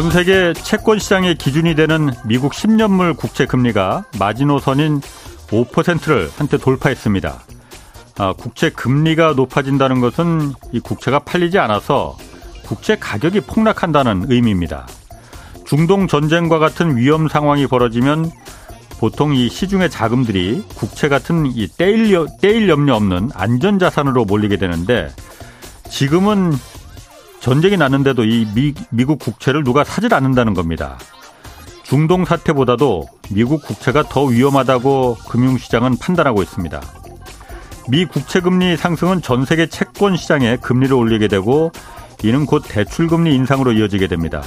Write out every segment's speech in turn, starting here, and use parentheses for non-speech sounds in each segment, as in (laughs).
전 세계 채권 시장의 기준이 되는 미국 10년물 국채 금리가 마지노선인 5%를 한때 돌파했습니다. 아, 국채 금리가 높아진다는 것은 이 국채가 팔리지 않아서 국채 가격이 폭락한다는 의미입니다. 중동 전쟁과 같은 위험 상황이 벌어지면 보통 이 시중의 자금들이 국채 같은 이 떼일, 떼일 염려 없는 안전자산으로 몰리게 되는데 지금은 전쟁이 났는데도 이 미, 미국 국채를 누가 사질 않는다는 겁니다. 중동 사태보다도 미국 국채가 더 위험하다고 금융시장은 판단하고 있습니다. 미 국채 금리 상승은 전 세계 채권 시장에 금리를 올리게 되고 이는 곧 대출 금리 인상으로 이어지게 됩니다.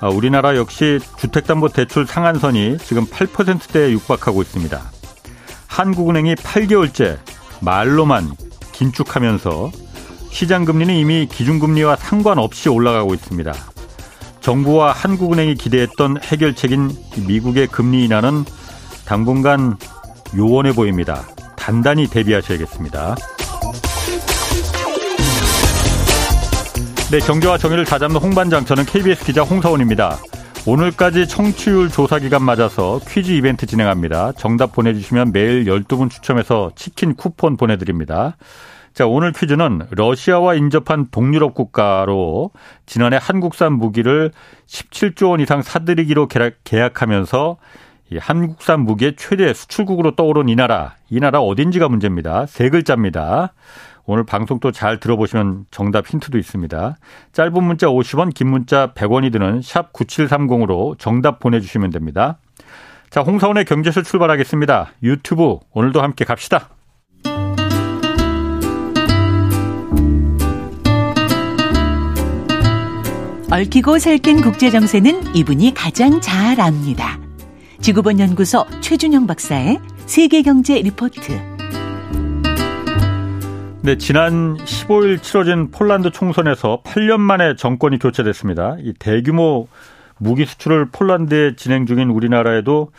아, 우리나라 역시 주택담보대출 상한선이 지금 8%대에 육박하고 있습니다. 한국은행이 8개월째 말로만 긴축하면서 시장 금리는 이미 기준금리와 상관없이 올라가고 있습니다. 정부와 한국은행이 기대했던 해결책인 미국의 금리 인하는 당분간 요원해 보입니다. 단단히 대비하셔야겠습니다. 네, 경제와 정의를 다잡는 홍반장 저는 KBS 기자 홍사원입니다. 오늘까지 청취율 조사 기간 맞아서 퀴즈 이벤트 진행합니다. 정답 보내주시면 매일 12분 추첨해서 치킨 쿠폰 보내드립니다. 자, 오늘 퀴즈는 러시아와 인접한 동유럽 국가로 지난해 한국산 무기를 17조 원 이상 사들이기로 계약하면서 이 한국산 무기의 최대 수출국으로 떠오른 이 나라, 이 나라 어딘지가 문제입니다. 세 글자입니다. 오늘 방송 또 잘 들어보시면 정답 힌트도 있습니다. 짧은 문자 50원, 긴 문자 100원이 드는 샵 9730으로 정답 보내주시면 됩니다. 자, 홍사원의 경제쇼 출발하겠습니다. 유튜브 오늘도 함께 갑시다. 얽히고 설킨 국제정세는 이분이 가장 잘 압니다. 지구본 연구소 최준영 박사의 세계경제 리포트. 네, 지난 15일 치러진 폴란드 총선에서 8년 만에 정권이 교체됐습니다. 이 대규모 무기 수출을 폴란드에 진행 중인 우리나라에도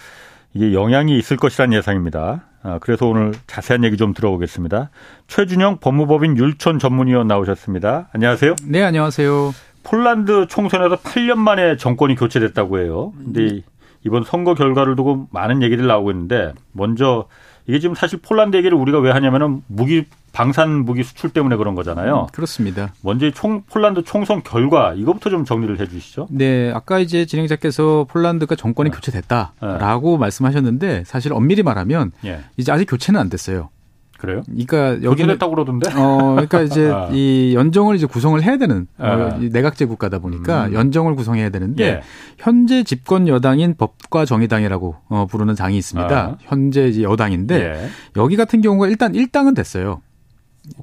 이게 영향이 있을 것이란 예상입니다. 아, 그래서 오늘 자세한 얘기 좀 들어보겠습니다. 최준영 법무법인 율촌 전문위원 나오셨습니다. 안녕하세요. 네, 안녕하세요. 폴란드 총선에서 8년 만에 정권이 교체됐다고 해요. 근데 이번 선거 결과를 두고 많은 얘기들 나오고 있는데 먼저 이게 지금 사실 폴란드 얘기를 우리가 왜 하냐면은 무기 방산 무기 수출 때문에 그런 거잖아요. 음, 그렇습니다. 먼저 총 폴란드 총선 결과 이것부터 좀 정리를 해 주시죠. 네, 아까 이제 진행자께서 폴란드가 정권이 네. 교체됐다라고 네. 말씀하셨는데 사실 엄밀히 말하면 네. 이제 아직 교체는 안 됐어요. 그래요? 그러니까 여기는 했다고 그러던데. 어, 그러니까 이제 (laughs) 아. 이 연정을 이제 구성을 해야 되는 어, 아. 내각제 국가다 보니까 음. 연정을 구성해야 되는데 예. 현재 집권 여당인 법과 정의당이라고 어, 부르는 당이 있습니다. 아. 현재 이제 여당인데 예. 여기 같은 경우가 일단 1당은 됐어요.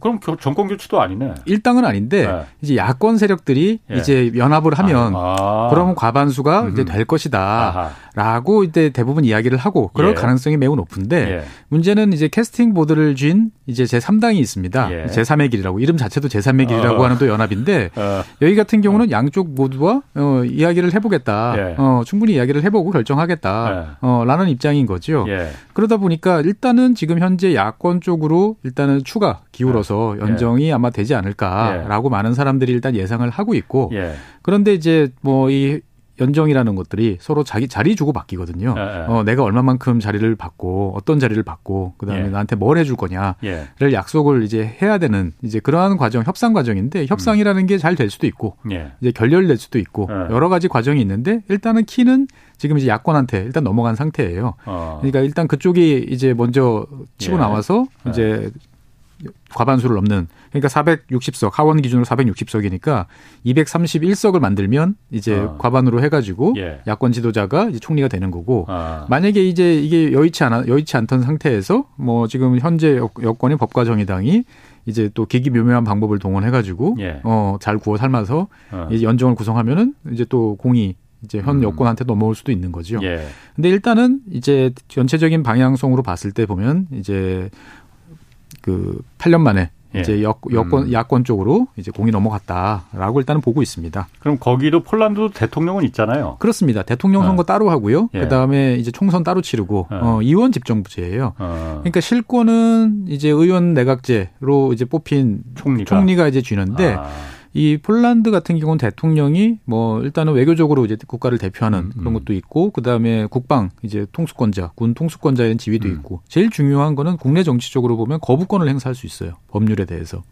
그럼 정권 교체도 아니네. 일당은 아닌데 네. 이제 야권 세력들이 예. 이제 연합을 하면 아. 그러면 과반수가 음흠. 이제 될 것이다라고 이제 대부분 이야기를 하고 그럴 예. 가능성이 매우 높은데 예. 문제는 이제 캐스팅 보드를 쥔 이제 제3당이 있습니다. 예. 제3의 길이라고 이름 자체도 제3의 길이라고 어. 하는 또 연합인데 어. 여기 같은 경우는 어. 양쪽 모두와 어, 이야기를 해보겠다. 예. 어, 충분히 이야기를 해보고 결정하겠다라는 어, 입장인 거죠. 그러다 보니까 일단은 지금 현재 야권 쪽으로 일단은 추가 기울어 서 연정이 아마 되지 않을까라고 많은 사람들이 일단 예상을 하고 있고 그런데 이제 뭐 이 연정이라는 것들이 서로 자기 자리 주고 바뀌거든요. 예, 예. 어, 내가 얼마만큼 자리를 받고 어떤 자리를 받고 그다음에 예. 나한테 뭘 해줄 거냐를 예. 약속을 이제 해야 되는 이제 그러한 과정 협상 과정인데 협상이라는 음. 게잘 될 수도 있고 예. 이제 결렬될 수도 있고 예. 여러 가지 과정이 있는데 일단은 키는 지금 이제 야권한테 일단 넘어간 상태예요. 어. 그러니까 일단 그쪽이 이제 먼저 치고 나와서 이제 과반수를 넘는 그러니까 460석 하원 기준으로 460석이니까 231석을 만들면 이제 어. 과반으로 해가지고 예. 야권 지도자가 이제 총리가 되는 거고 아. 만약에 이제 이게 여의치 않아 여의치 않던 상태에서 뭐 지금 현재 여권의 법과 정의당이 이제 또 기기 묘묘한 방법을 동원해가지고 예. 어잘 구워 삶아서 어. 이제 연정을 구성하면은 이제 또 공이 이제 현 음. 여권한테 넘어올 수도 있는 거죠. 예. 근데 일단은 이제 전체적인 방향성으로 봤을 때 보면 이제 그 8년 만에 예. 이제 여, 여권 음. 야권 쪽으로 이제 공이 넘어갔다라고 일단은 보고 있습니다. 그럼 거기도 폴란드도 대통령은 있잖아요. 그렇습니다. 대통령 선거 어. 따로 하고요. 예. 그다음에 이제 총선 따로 치르고 어. 어, 의원 집정부제예요. 어. 그러니까 실권은 이제 의원 내각제로 이제 뽑힌 총리가, 총리가 이제 쥐는데 아. 이 폴란드 같은 경우는 대통령이 뭐 일단은 외교적으로 이제 국가를 대표하는 음, 그런 음. 것도 있고 그다음에 국방 이제 통수권자, 군 통수권자의 지위도 음. 있고 제일 중요한 거는 국내 정치적으로 보면 거부권을 행사할 수 있어요. 법률에 대해서.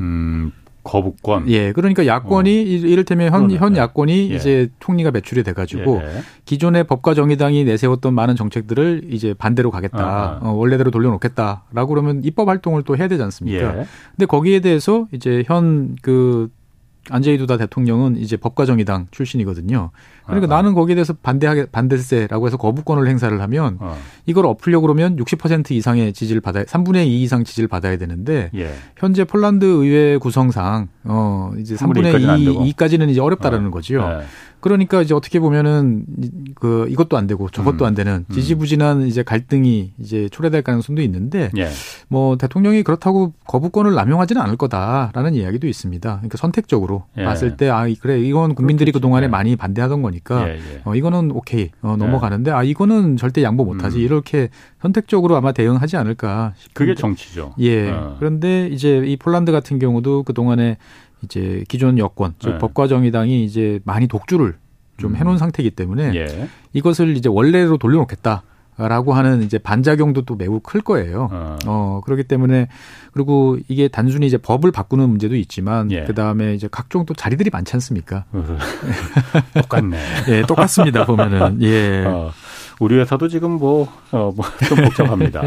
음, 거부권. 예, 그러니까 야권이 어. 이를테면 현, 현 야권이 예. 이제 총리가 배출이 돼가지고 예. 기존의 법과 정의당이 내세웠던 많은 정책들을 이제 반대로 가겠다, 아. 어, 원래대로 돌려놓겠다라고 그러면 입법 활동을 또 해야 되지 않습니까? 예. 근데 거기에 대해서 이제 현그 안제이 두다 대통령은 이제 법과 정의당 출신이거든요. 그러니까 아, 나는 거기에 대해서 반대하게 반대세라고 해서 거부권을 행사를 하면 어. 이걸 엎으려 고 그러면 60% 이상의 지지를 받아야 3분의 2 이상 지지를 받아야 되는데 예. 현재 폴란드 의회 구성상 어 이제 3분의 2 2까지는 이제 어렵다라는 어. 거죠. 예. 그러니까 이제 어떻게 보면은 그 이것도 안 되고 저것도 음. 안 되는 음. 지지부진한 이제 갈등이 이제 초래될 가능성도 있는데 예. 뭐 대통령이 그렇다고 거부권을 남용하지는 않을 거다라는 이야기도 있습니다. 그러니까 선택적으로 예. 봤을 때 아 그래 이건 국민들이 그 동안에 예. 많이 반대하던 거니까 예, 예. 어, 이거는 오케이 어, 넘어가는데 아 이거는 절대 양보 못하지 음. 이렇게 선택적으로 아마 대응하지 않을까. 그게 정치죠. 예. 어. 그런데 이제 이 폴란드 같은 경우도 그 동안에 이제 기존 여권, 즉 네. 법과 정의당이 이제 많이 독주를 좀 음. 해놓은 상태이기 때문에 예. 이것을 이제 원래로 돌려놓겠다. 라고 하는 이제 반작용도 또 매우 클 거예요. 어. 어. 그렇기 때문에 그리고 이게 단순히 이제 법을 바꾸는 문제도 있지만 예. 그다음에 이제 각종 또 자리들이 많지 않습니까? (laughs) 똑같네. (laughs) 예, 똑같습니다. 보면은. 예. 어. 우리 회사도 지금 뭐, 어, 뭐, (laughs) 좀 복잡합니다.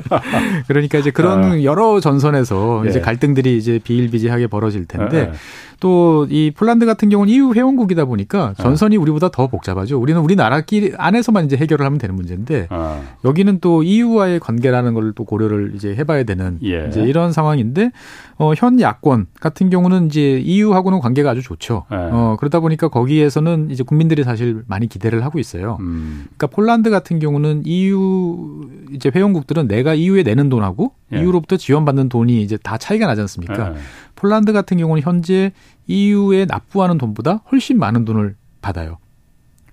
(laughs) 그러니까 이제 그런 어. 여러 전선에서 예. 이제 갈등들이 이제 비일비재하게 벌어질 텐데 예. 예. 또이 폴란드 같은 경우는 EU 회원국이다 보니까 어. 전선이 어. 우리보다 더 복잡하죠. 우리는 우리나라끼리 안에서만 이제 해결을 하면 되는 문제인데 어. 여기는 또 EU와의 관계라는 걸 또 고려를 이제 해봐야 되는 예. 이제 이런 상황인데 어, 현 야권 같은 경우는 이제 EU하고는 관계가 아주 좋죠. 예. 어, 그러다 보니까 거기에서는 이제 국민들이 사실 많이 기대를 하고 있어요. 음. 그러니까 폴란드 같은 경우는 EU 이제 회원국들은 내가 EU에 내는 돈하고 예. EU로부터 지원받는 돈이 이제 다 차이가 나지 않습니까? 예. 폴란드 같은 경우는 현재 EU에 납부하는 돈보다 훨씬 많은 돈을 받아요.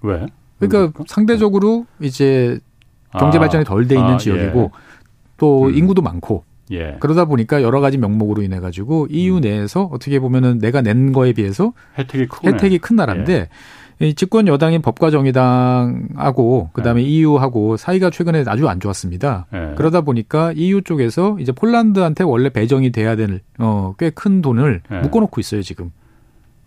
왜? 그러니까 그러니까? 상대적으로 이제 경제 아. 발전이 덜 돼 있는 아, 지역이고 예. 또 음. 인구도 많고 예. 그러다 보니까 여러 가지 명목으로 인해 가지고 EU 음. 내에서 어떻게 보면은 내가 낸 거에 비해서 혜택이. 혜택이 큰 나라인데 예. 이 집권 여당인 법과 정의당하고 그다음에 네. EU하고 사이가 최근에 아주 안 좋았습니다. 네. 그러다 보니까 EU 쪽에서 이제 폴란드한테 원래 배정이 돼야 될 어, 꽤 큰 돈을 네. 묶어놓고 있어요 지금.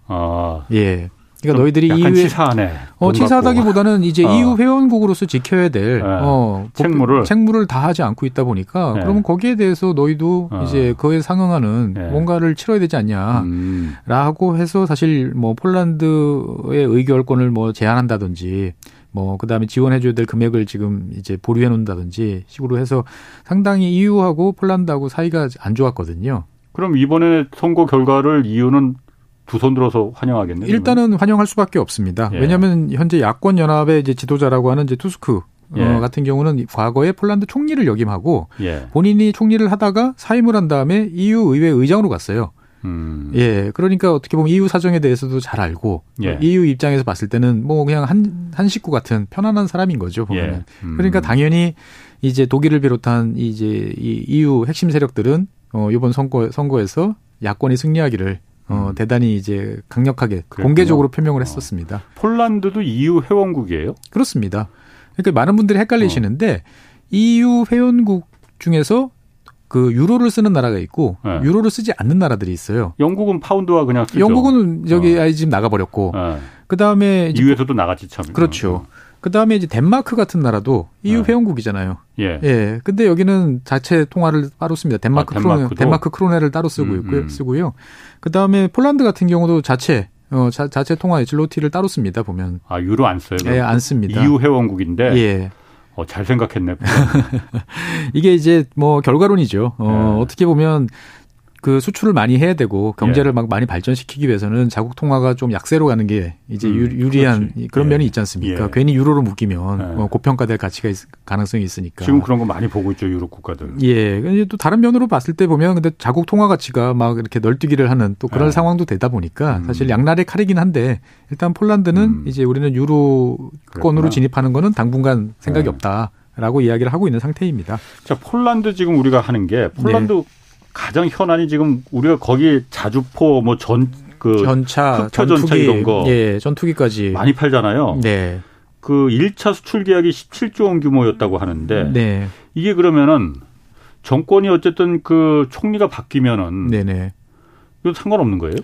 아. 예. 그러니까 너희들이 EU에 치사하네. 어 치사하다기보다는 이제 어. EU 회원국으로서 지켜야 될 네. 어, 책무를 책무를 다 하지 않고 있다 보니까 네. 그러면 거기에 대해서 너희도 어. 이제 그에 상응하는 네. 뭔가를 치러야 되지 않냐라고 음. 해서 사실 뭐 폴란드의 의결권을 뭐 제한한다든지 뭐 그다음에 지원해줘야 될 금액을 지금 이제 보류해 놓는다든지 식으로 해서 상당히 EU하고 폴란드하고 사이가 안 좋았거든요. 그럼 이번에 선거 결과를 EU는 두 손 들어서 환영하겠네요. 일단은 환영할 수밖에 없습니다. 예. 왜냐하면 현재 야권 연합의 이제 지도자라고 하는 이제 투스크 어, 예. 어, 같은 경우는 과거에 폴란드 총리를 역임하고 예. 본인이 총리를 하다가 사임을 한 다음에 EU 의회 의장으로 갔어요. 음. 예, 그러니까 어떻게 보면 EU 사정에 대해서도 잘 알고 예. EU 입장에서 봤을 때는 뭐 그냥 한, 한 식구 같은 편안한 사람인 거죠 보면. 예. 음. 그러니까 당연히 이제 독일을 비롯한 이제 이 EU 핵심 세력들은 어 이번 선거 선거에서 야권이 승리하기를 어, 음. 대단히 이제 강력하게 그랬군요. 공개적으로 표명을 어. 했었습니다. 어. 폴란드도 EU 회원국이에요? 그렇습니다. 그러니까 많은 분들이 헷갈리시는데 어. EU 회원국 중에서 그 유로를 쓰는 나라가 있고 네. 유로를 쓰지 않는 나라들이 있어요. 영국은 파운드와 그냥 쓰죠. 영국은 여기 어. 아이 지금 나가버렸고 네. 그 다음에 EU에서도 나갔지 참. 그렇죠. 그 다음에 이제 덴마크 같은 나라도 EU 네. 회원국이잖아요. 예. 예. 근데 여기는 자체 통화를 따로 씁니다. 덴마크 아, 크로네, 덴마크 크로네를 따로 쓰고 음, 있고요. 음. 쓰고요. 그 다음에 폴란드 같은 경우도 자체 어, 자, 자체 통화 에 즐로티를 따로 씁니다. 보면. 아 유로 안 써요? 예, 안 씁니다. EU 회원국인데. 예. 어, 잘 생각했네. (laughs) 이게 이제 뭐 결과론이죠. 어, 네. 어떻게 보면 그 수출을 많이 해야 되고 경제를 예. 막 많이 발전시키기 위해서는 자국 통화가 좀 약세로 가는 게 이제 음, 유리한 그렇지. 그런 예. 면이 있지 않습니까? 예. 괜히 유로로 묶이면 예. 뭐 고평가될 가치가 있, 가능성이 있으니까. 지금 그런 거 많이 보고 있죠 유럽 국가들. 예. 근데 또 다른 면으로 봤을 때 보면 근데 자국 통화 가치가 막 이렇게 널뛰기를 하는 또 그런 예. 상황도 되다 보니까 음. 사실 양날의 칼이긴 한데 일단 폴란드는 음. 이제 우리는 유로권으로 진입하는 거는 당분간 생각이 예. 없다. 라고 이야기를 하고 있는 상태입니다. 자, 폴란드 지금 우리가 하는 게 폴란드 네. 가장 현안이 지금 우리가 거기 자주포 뭐 전 그 전차, 전투기 이런 거 예, 전투기까지 많이 팔잖아요. 네. 그 1차 수출 계약이 17조 원 규모였다고 하는데 네. 이게 그러면은 정권이 어쨌든 그 총리가 바뀌면은 네네. 이거 상관없는 거예요?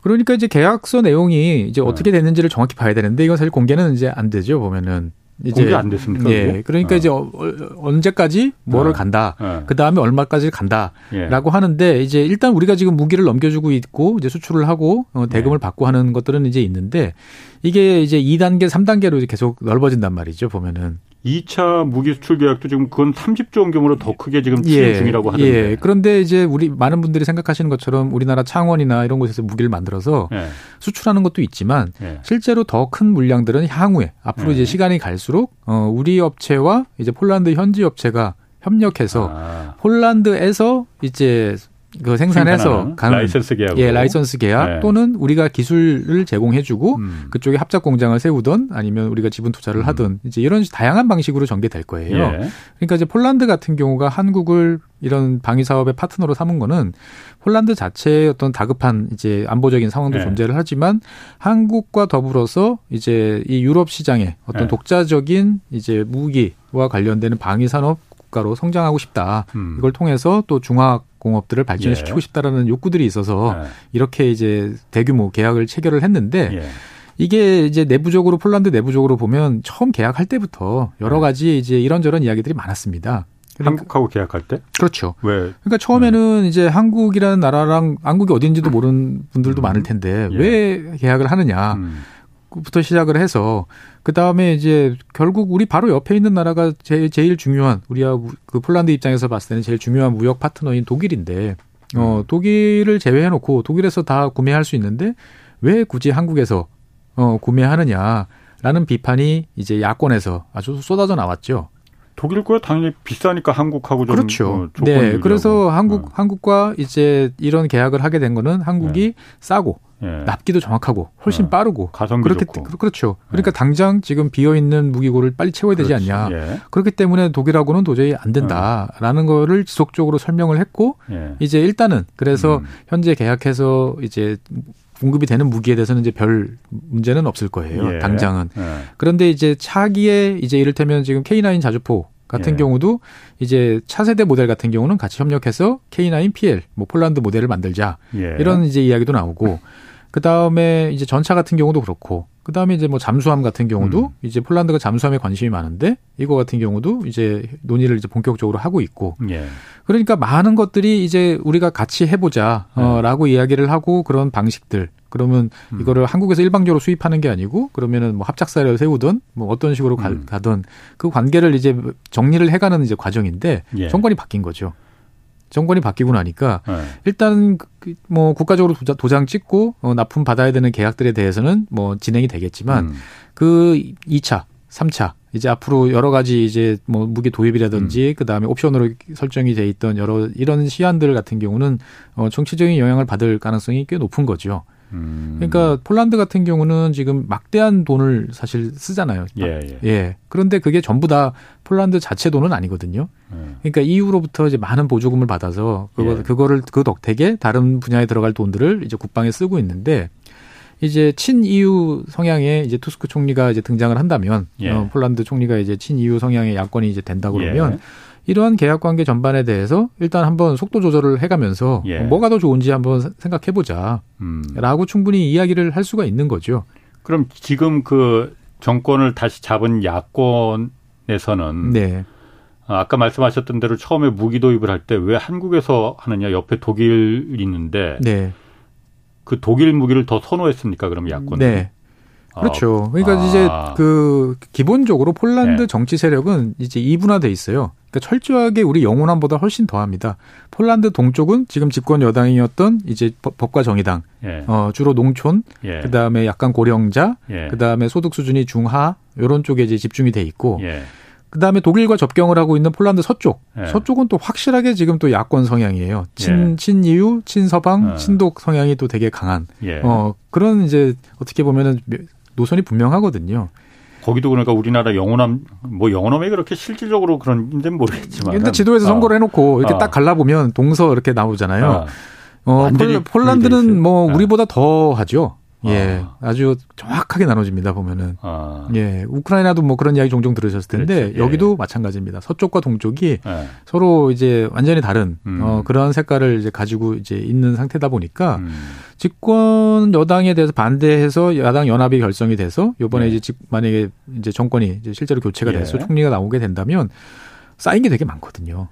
그러니까 이제 계약서 내용이 이제 네. 어떻게 됐는지를 정확히 봐야 되는데 이건 사실 공개는 이제 안 되죠 보면은 이제 공개 안 됐습니까? 예. 그러니까 어. 이제 어, 언제까지 뭐를 어. 간다. 어. 그 다음에 얼마까지 간다라고 예. 하는데 이제 일단 우리가 지금 무기를 넘겨주고 있고 이제 수출을 하고 어, 대금을 예. 받고 하는 것들은 이제 있는데 이게 이제 2단계, 3단계로 이제 계속 넓어진단 말이죠. 보면은. 2차 무기 수출 계약도 지금 그건 30조 원 규모로 더 크게 지금 진행 예, 중이라고 하는데. 예. 그런데 이제 우리 많은 분들이 생각하시는 것처럼 우리나라 창원이나 이런 곳에서 무기를 만들어서 예. 수출하는 것도 있지만 예. 실제로 더 큰 물량들은 향후에 앞으로 예. 이제 시간이 갈수록 어 우리 업체와 이제 폴란드 현지 업체가 협력해서 아. 폴란드에서 이제 그 생산해서 가는 라이선스 계약 예 라이선스 계약 네. 또는 우리가 기술을 제공해주고 음. 그쪽에 합작 공장을 세우던 아니면 우리가 지분 투자를 음. 하든 이제 이런 다양한 방식으로 전개될 거예요. 예. 그러니까 이제 폴란드 같은 경우가 한국을 이런 방위 사업의 파트너로 삼은 거는 폴란드 자체의 어떤 다급한 이제 안보적인 상황도 네. 존재를 하지만 한국과 더불어서 이제 이 유럽 시장에 어떤 네. 독자적인 이제 무기와 관련되는 방위 산업 국가로 성장하고 싶다. 음. 이걸 통해서 또 중화 공업들을 발전시키고 예. 싶다라는 욕구들이 있어서 예. 이렇게 이제 대규모 계약을 체결을 했는데 예. 이게 이제 내부적으로 폴란드 내부적으로 보면 처음 계약할 때부터 여러 네. 가지 이제 이런저런 이야기들이 많았습니다. 그러니까, 한국하고 계약할 때? 그렇죠. 왜? 그러니까 처음에는 네. 이제 한국이라는 나라랑 한국이 어딘지도 모르는 분들도 음. 많을 텐데 예. 왜 계약을 하느냐. 음. 부터 시작을 해서 그 다음에 이제 결국 우리 바로 옆에 있는 나라가 제일, 제일 중요한 우리가 그 폴란드 입장에서 봤을 때는 제일 중요한 무역 파트너인 독일인데 어 음. 독일을 제외해놓고 독일에서 다 구매할 수 있는데 왜 굳이 한국에서 어 구매하느냐라는 비판이 이제 야권에서 아주 쏟아져 나왔죠. 독일 거야 당연히 비싸니까 한국하고 좀 그렇죠. 어, 네, 그래서 한국 네. 한국과 이제 이런 계약을 하게 된 거는 한국이 네. 싸고 예. 납기도 정확하고 훨씬 예. 빠르고 가성비 그렇게 좋고. 그렇죠. 그러니까 예. 당장 지금 비어 있는 무기고를 빨리 채워야 되지 그렇지. 않냐. 예. 그렇기 때문에 독일하고는 도저히 안 된다라는 거를 지속적으로 설명을 했고 예. 이제 일단은 그래서 음. 현재 계약해서 이제 공급이 되는 무기에 대해서는 이제 별 문제는 없을 거예요. 예. 당장은. 그런데 이제 차기에 이제 이를테면 지금 K9 자주포 같은 예. 경우도 이제 차세대 모델 같은 경우는 같이 협력해서 K9 PL 뭐 폴란드 모델을 만들자 예. 이런 이제 이야기도 나오고 그 다음에 이제 전차 같은 경우도 그렇고 그 다음에 이제 뭐 잠수함 같은 경우도 음. 이제 폴란드가 잠수함에 관심이 많은데 이거 같은 경우도 이제 논의를 이제 본격적으로 하고 있고 예. 그러니까 많은 것들이 이제 우리가 같이 해보자라고 네. 어, 이야기를 하고 그런 방식들 그러면 음. 이거를 한국에서 일방적으로 수입하는 게 아니고 그러면은 뭐 합작사를 세우든 뭐 어떤 식으로 음. 가든 그 관계를 이제 정리를 해가는 이제 과정인데 예. 정권이 바뀐 거죠. 정권이 바뀌고 나니까 네. 일단 그뭐 국가적으로 도장 찍고 어, 납품 받아야 되는 계약들에 대해서는 뭐 진행이 되겠지만 음. 그 2차, 3차 이제 앞으로 여러 가지 이제 뭐 무기 도입이라든지 음. 그다음에 옵션으로 설정이 돼 있던 여러 이런 시안들 같은 경우는 어 정치적인 영향을 받을 가능성이 꽤 높은 거죠. 음. 그러니까 폴란드 같은 경우는 지금 막대한 돈을 사실 쓰잖아요. 예, 예. 예. 그런데 그게 전부 다 폴란드 자체 돈은 아니거든요. 예. 그러니까 EU로부터 이제 많은 보조금을 받아서 그거 예. 그거를 그 덕택에 다른 분야에 들어갈 돈들을 이제 국방에 쓰고 있는데 이제 친 EU 성향의 이제 투스크 총리가 이제 등장을 한다면 예. 어, 폴란드 총리가 이제 친 EU 성향의 야권이 이제 된다 그러면 예. 이러한 계약 관계 전반에 대해서 일단 한번 속도 조절을 해가면서 예. 뭐가 더 좋은지 한번 생각해보자. 음. 라고 충분히 이야기를 할 수가 있는 거죠. 그럼 지금 그 정권을 다시 잡은 야권에서는 네. 아, 아까 말씀하셨던 대로 처음에 무기 도입을 할 때 왜 한국에서 하느냐 옆에 독일 있는데 네. 그 독일 무기를 더 선호했습니까? 그럼 야권은? 네. 그렇죠. 그러니까 아. 이제 그 기본적으로 폴란드 네. 정치 세력은 이제 이분화돼 있어요. 그러니까 철저하게 우리 영원함보다 훨씬 더합니다. 폴란드 동쪽은 지금 집권 여당이었던 이제 법과 정의당, 예. 어 주로 농촌, 예. 그 다음에 약간 고령자, 예. 그 다음에 소득 수준이 중하 이런 쪽에 이제 집중이 돼 있고. 예. 그 다음에 독일과 접경을 하고 있는 폴란드 서쪽. 예. 서쪽은 또 확실하게 지금 또 야권 성향이에요. 친, 예. 친이유, 친서방, 어. 친독 성향이 또 되게 강한. 어, 그런 이제 어떻게 보면은 노선이 분명하거든요. 거기도 그러니까 우리나라 영호남 뭐 영호남이 그렇게 실질적으로 그런지는 모르겠지만. 근데 지도에서 선거를 해놓고 이렇게 어. 딱 갈라보면 동서 이렇게 나오잖아요. 어, 어 폴, 란드는뭐 네. 우리보다 더 하죠. 예, 아. 아주 정확하게 나눠집니다 보면은. 아. 예, 우크라이나도 뭐 그런 이야기 종종 들으셨을 텐데 그렇지. 여기도 예. 마찬가지입니다. 서쪽과 동쪽이 예. 서로 이제 완전히 다른 음. 어, 그런 색깔을 이제 가지고 이제 있는 상태다 보니까 음. 집권 여당에 대해서 반대해서 야당 연합이 결성이 돼서 요번에 예. 이제 만약에 이제 정권이 이제 실제로 교체가 예. 돼서 총리가 나오게 된다면 쌓인 게 되게 많거든요.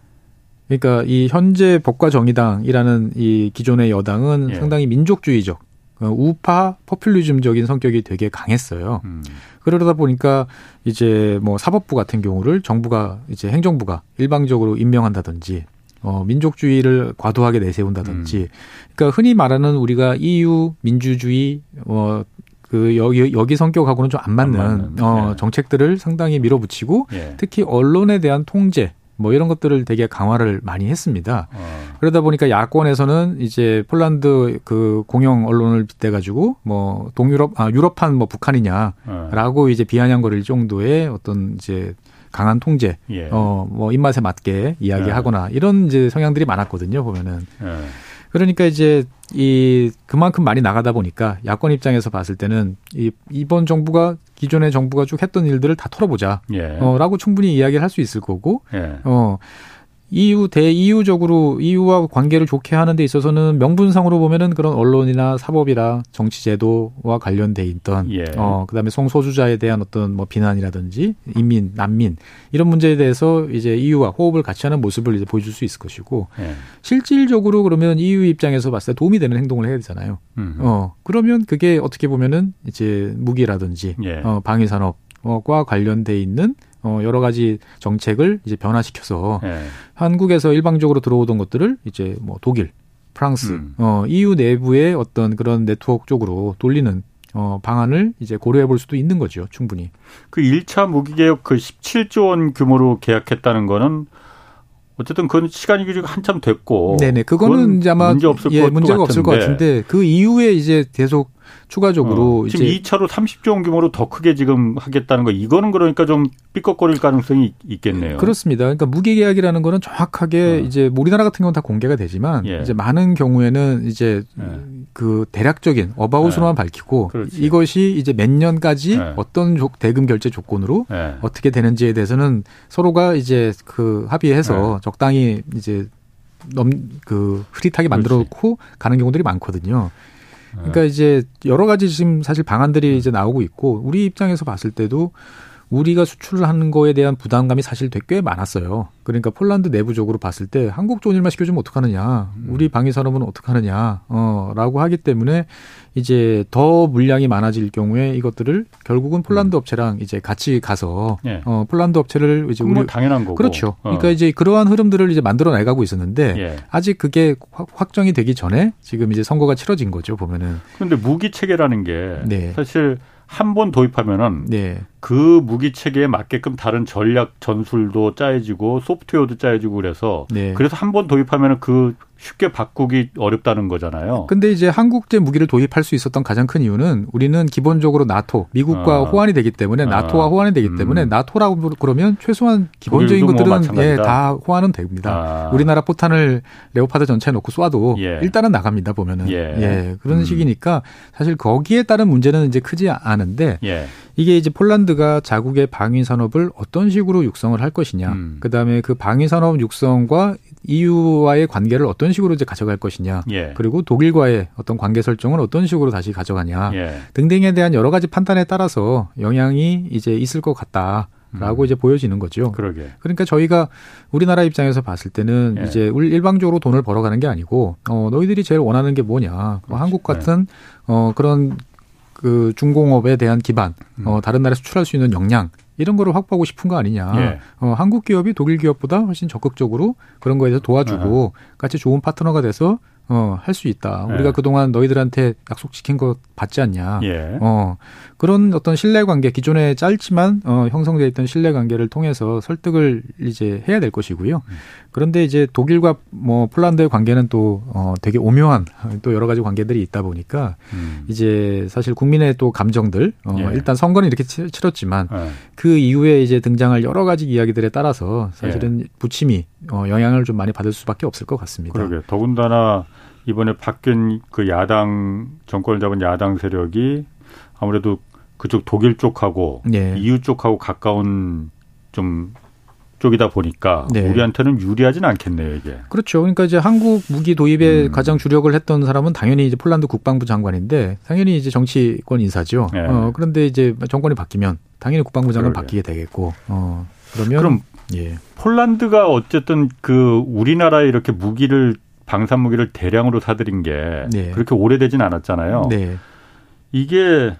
그러니까 이 현재 법과 정의당이라는 이 기존의 여당은 예. 상당히 민족주의적 어, 우파 포퓰리즘적인 성격이 되게 강했어요. 음. 그러다 보니까 이제 뭐 사법부 같은 경우를 정부가 이제 행정부가 일방적으로 임명한다든지 어 민족주의를 과도하게 내세운다든지 음. 그러니까 흔히 말하는 우리가 EU 민주주의 어그 여기 여기 성격하고는 좀 안 맞는, 안 맞는 어 예. 정책들을 상당히 밀어붙이고 예. 특히 언론에 대한 통제 뭐 이런 것들을 되게 강화를 많이 했습니다. 어. 그러다 보니까 야권에서는 이제 폴란드 그 공영 언론을 빗대 가지고 뭐 동유럽 아 유럽판 뭐 북한이냐라고 어. 이제 비아냥거릴 정도의 어떤 이제 강한 통제, 예. 어뭐 입맛에 맞게 이야기하거나 예. 이런 이제 성향들이 많았거든요 보면은. 예. 그러니까 이제 이 그만큼 많이 나가다 보니까 야권 입장에서 봤을 때는 이 이번 정부가 기존의 정부가 쭉 했던 일들을 다 털어보자. 예. 어라고 충분히 이야기를 할 수 있을 거고. 예. 어 EU 대EU적으로 EU와 관계를 좋게 하는 데 있어서는 명분상으로 보면은 그런 언론이나 사법이나 정치 제도와 관련돼 있던 예. 어 그다음에 성소수자에 대한 어떤 뭐 비난이라든지 인민, 난민 이런 문제에 대해서 이제 EU와 호흡을 같이 하는 모습을 이제 보여줄 수 있을 것이고 예. 실질적으로 그러면 EU 입장에서 봤을 때 도움이 되는 행동을 해야 되잖아요. 음흠. 어 그러면 그게 어떻게 보면은 이제 무기라든지 예. 어 방위 산업과 관련돼 있는 어 여러 가지 정책을 이제 변화시켜서 네. 한국에서 일방적으로 들어오던 것들을 이제 뭐 독일, 프랑스, 음. 어 EU 내부의 어떤 그런 네트워크 쪽으로 돌리는 어 방안을 이제 고려해 볼 수도 있는 거죠, 충분히. 그 1차 무기 개혁 그 17조 원 규모로 계약했다는 거는 어쨌든 그건 시간이 한참 됐고. 네네. 그거는 이제 아마 문제 없을 예, 문제가 같은데. 없을 것 같은데 그 이후에 이제 계속 추가적으로 어, 지금 이제 2차로 30조 원 규모로 더 크게 지금 하겠다는 거 이거는 그러니까 좀 삐걱거릴 가능성이 있겠네요. 그렇습니다. 그러니까 무기 계약이라는 거는 정확하게 어. 이제 뭐 우리나라 같은 경우는 다 공개가 되지만 예. 이제 많은 경우에는 이제 예. 그 대략적인 어바웃으로만 예. 밝히고 그렇지. 이것이 이제 몇 년까지 예. 어떤 대금 결제 조건으로 예. 어떻게 되는지에 대해서는 서로가 이제 그 합의해서 예. 적당히 이제 넘 그 흐릿하게 만들어 놓고 가는 경우들이 많거든요. 그러니까 이제 여러 가지 지금 사실 방안들이 이제 나오고 있고 우리 입장에서 봤을 때도 우리가 수출을 하는 거에 대한 부담감이 사실 꽤 많았어요. 그러니까 폴란드 내부적으로 봤을 때 한국 좋은 일만 시켜주면 어떡하느냐, 음. 우리 방위 산업은 어떡하느냐, 어 라고 하기 때문에 이제 더 물량이 많아질 경우에 이것들을 결국은 폴란드 음. 업체랑 이제 같이 가서 예. 어 폴란드 업체를 이제 우리 당연한 거고 그렇죠. 어. 그러니까 이제 그러한 흐름들을 이제 만들어 나가고 있었는데 예. 아직 그게 확 정이 되기 전에 지금 이제 선거가 치러진 거죠 보면은. 그런데 무기 체계라는 게 네. 사실 한 번 도입하면은 네. 그 무기 체계에 맞게끔 다른 전략 전술도 짜여지고 소프트웨어도 짜여지고 그래서 네. 그래서 한 번 도입하면은 그 쉽게 바꾸기 어렵다는 거잖아요. 근데 이제 한국제 무기를 도입할 수 있었던 가장 큰 이유는 우리는 기본적으로 나토, 미국과 아. 호환이 되기 때문에 아. 나토와 호환이 되기 때문에 음. 나토라고 그러면 최소한 기본적인 뭐 것들은 뭐 예, 다 호환은 됩니다. 아. 우리나라 포탄을 레오파드 전체에 놓고 쏴도 예. 일단은 나갑니다 보면은 예, 예 그런 음. 식이니까 사실 거기에 따른 문제는 이제 크지 않은데 예. 이게 이제 폴란드 가 자국의 방위 산업을 어떤 식으로 육성을 할 것이냐, 음. 그 다음에 그 방위 산업 육성과 EU와의 관계를 어떤 식으로 이제 가져갈 것이냐, 예. 그리고 독일과의 어떤 관계 설정을 어떤 식으로 다시 가져가냐 예. 등등에 대한 여러 가지 판단에 따라서 영향이 이제 있을 것 같다. 라고 음. 이제 보여지는 거죠. 그러게. 그러니까 저희가 우리나라 입장에서 봤을 때는 예. 이제 일방적으로 돈을 벌어가는 게 아니고 어 너희들이 제일 원하는 게 뭐냐. 뭐 한국 같은 네. 어 그런 그 중공업에 대한 기반, 음. 어, 다른 나라에 수출할 수 있는 역량 이런 거를 확보하고 싶은 거 아니냐. 예. 어, 한국 기업이 독일 기업보다 훨씬 적극적으로 그런 거에 대해서 도와주고 아 같이 좋은 파트너가 돼서 어, 할 수 있다. 예. 우리가 그동안 너희들한테 약속 지킨 거 받지 않냐. 예. 어, 그런 어떤 신뢰 관계, 기존에 짧지만, 어, 형성되어 있던 신뢰 관계를 통해서 설득을 이제 해야 될 것이고요. 음. 그런데 이제 독일과 뭐 폴란드의 관계는 또, 어, 되게 오묘한 또 여러 가지 관계들이 있다 보니까 음. 이제 사실 국민의 또 감정들, 어, 예. 일단 선거는 이렇게 치렀지만 예. 그 이후에 이제 등장할 여러 가지 이야기들에 따라서 사실은 예. 부침이 어, 영향을 좀 많이 받을 수밖에 없을 것 같습니다. 그러게. 더군다나 이번에 바뀐 그 야당 정권을 잡은 야당 세력이 아무래도 그쪽 독일 쪽하고 네. EU 쪽하고 가까운 좀 쪽이다 보니까 네. 우리한테는 유리하진 않겠네요, 이게. 그렇죠. 그러니까 이제 한국 무기 도입에 음. 가장 주력을 했던 사람은 당연히 이제 폴란드 국방부 장관인데 당연히 이제 정치권 인사죠. 네. 어, 그런데 이제 정권이 바뀌면 당연히 국방부 장관 그러게. 바뀌게 되겠고. 어, 그러면 그럼 예. 폴란드가 어쨌든 그 우리나라에 이렇게 무기를 방산 무기를 대량으로 사들인 게 네. 그렇게 오래되진 않았잖아요. 네. 이게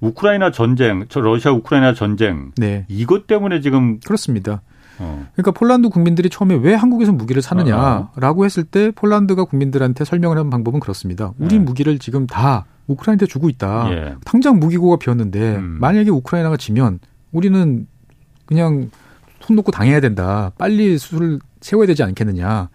우크라이나 전쟁, 저 러시아 우크라이나 전쟁 네. 이것 때문에 지금 그렇습니다. 어. 그러니까 폴란드 국민들이 처음에 왜 한국에서 무기를 사느냐라고 했을 때 폴란드가 국민들한테 설명을 한 방법은 그렇습니다. 우리 네. 무기를 지금 다 우크라이나한테 주고 있다. 예. 당장 무기고가 비었는데 음. 만약에 우크라이나가 지면 우리는 그냥 손 놓고 당해야 된다. 빨리 수를 세워야 되지 않겠느냐.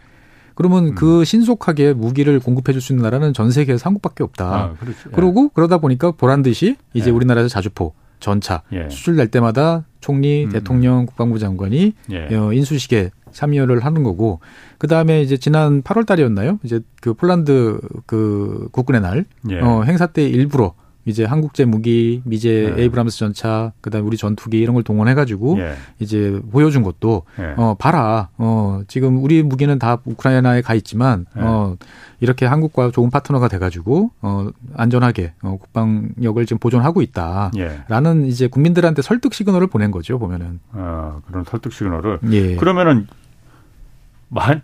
그러면 음. 그 신속하게 무기를 공급해 줄 수 있는 나라는 전 세계에서 한국밖에 없다. 아, 그렇죠. 그러고 예. 그러다 보니까 보란 듯이 이제 예. 우리나라에서 자주포, 전차 예. 수출될 때마다 총리, 음. 대통령, 국방부 장관이 예. 어, 인수식에 참여를 하는 거고 그 다음에 이제 지난 8월 달이었나요? 이제 그 폴란드 그 국군의 날 예. 어, 행사 때 일부러 이제 한국제 무기, 미제 네. 에이브람스 전차, 그다음에 우리 전투기 이런 걸 동원해 가지고 예. 이제 보여준 것도 예. 어 봐라. 어 지금 우리 무기는 다 우크라이나에 가 있지만 예. 어 이렇게 한국과 좋은 파트너가 돼 가지고 어 안전하게 어 국방력을 지금 보존하고 있다라는 예. 이제 국민들한테 설득 시그널을 보낸 거죠, 보면은. 아, 그런 설득 시그널을. 예. 그러면은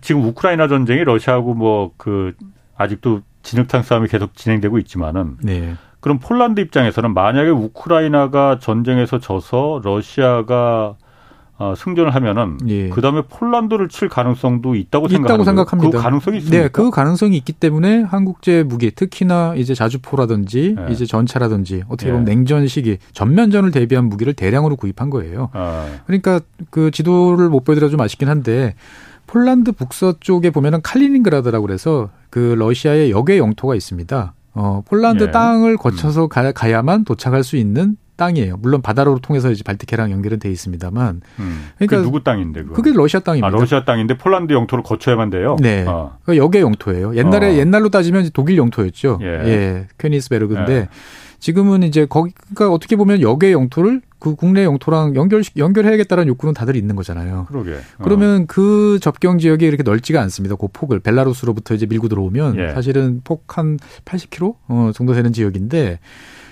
지금 우크라이나 전쟁이 러시아하고 뭐 그 아직도 진흙탕 싸움이 계속 진행되고 있지만은 네. 그럼 폴란드 입장에서는 만약에 우크라이나가 전쟁에서 져서 러시아가 어, 승전을 하면은 예. 그 다음에 폴란드를 칠 가능성도 있다고, 있다고 생각합니다. 그 가능성이 있습니까? 네, 그 가능성이 있기 때문에 한국제 무기, 특히나 이제 자주포라든지 예. 이제 전차라든지 어떻게 보면 예. 냉전 시기 전면전을 대비한 무기를 대량으로 구입한 거예요. 아. 그러니까 그 지도를 못 보여드려 좀 아쉽긴 한데 폴란드 북서 쪽에 보면은 칼리닝그라드라고 그래서 그 러시아의 역의 영토가 있습니다. 어, 폴란드 예. 땅을 거쳐서 음. 가, 가야만 도착할 수 있는 땅이에요. 물론 바다로 통해서 이제 발티케랑 연결은 돼 있습니다만. 음. 그러니까 누구 땅인데 그거? 그게 러시아 땅입니다. 아, 러시아 땅인데 폴란드 영토를 거쳐야만 돼요. 네. 어. 그 역의 영토예요. 옛날에 어. 옛날로 따지면 독일 영토였죠. 예. 예. 퀘니스베르그인데 예. 지금은 이제 거기가 어떻게 보면 역의 영토를 그 국내 영토랑 연결 연결해야겠다는 욕구는 다들 있는 거잖아요. 그러게. 어. 그러면 그 접경 지역이 이렇게 넓지가 않습니다. 그 폭을 벨라루스로부터 이제 밀고 들어오면 예. 사실은 폭 한 80km 어, 정도 되는 지역인데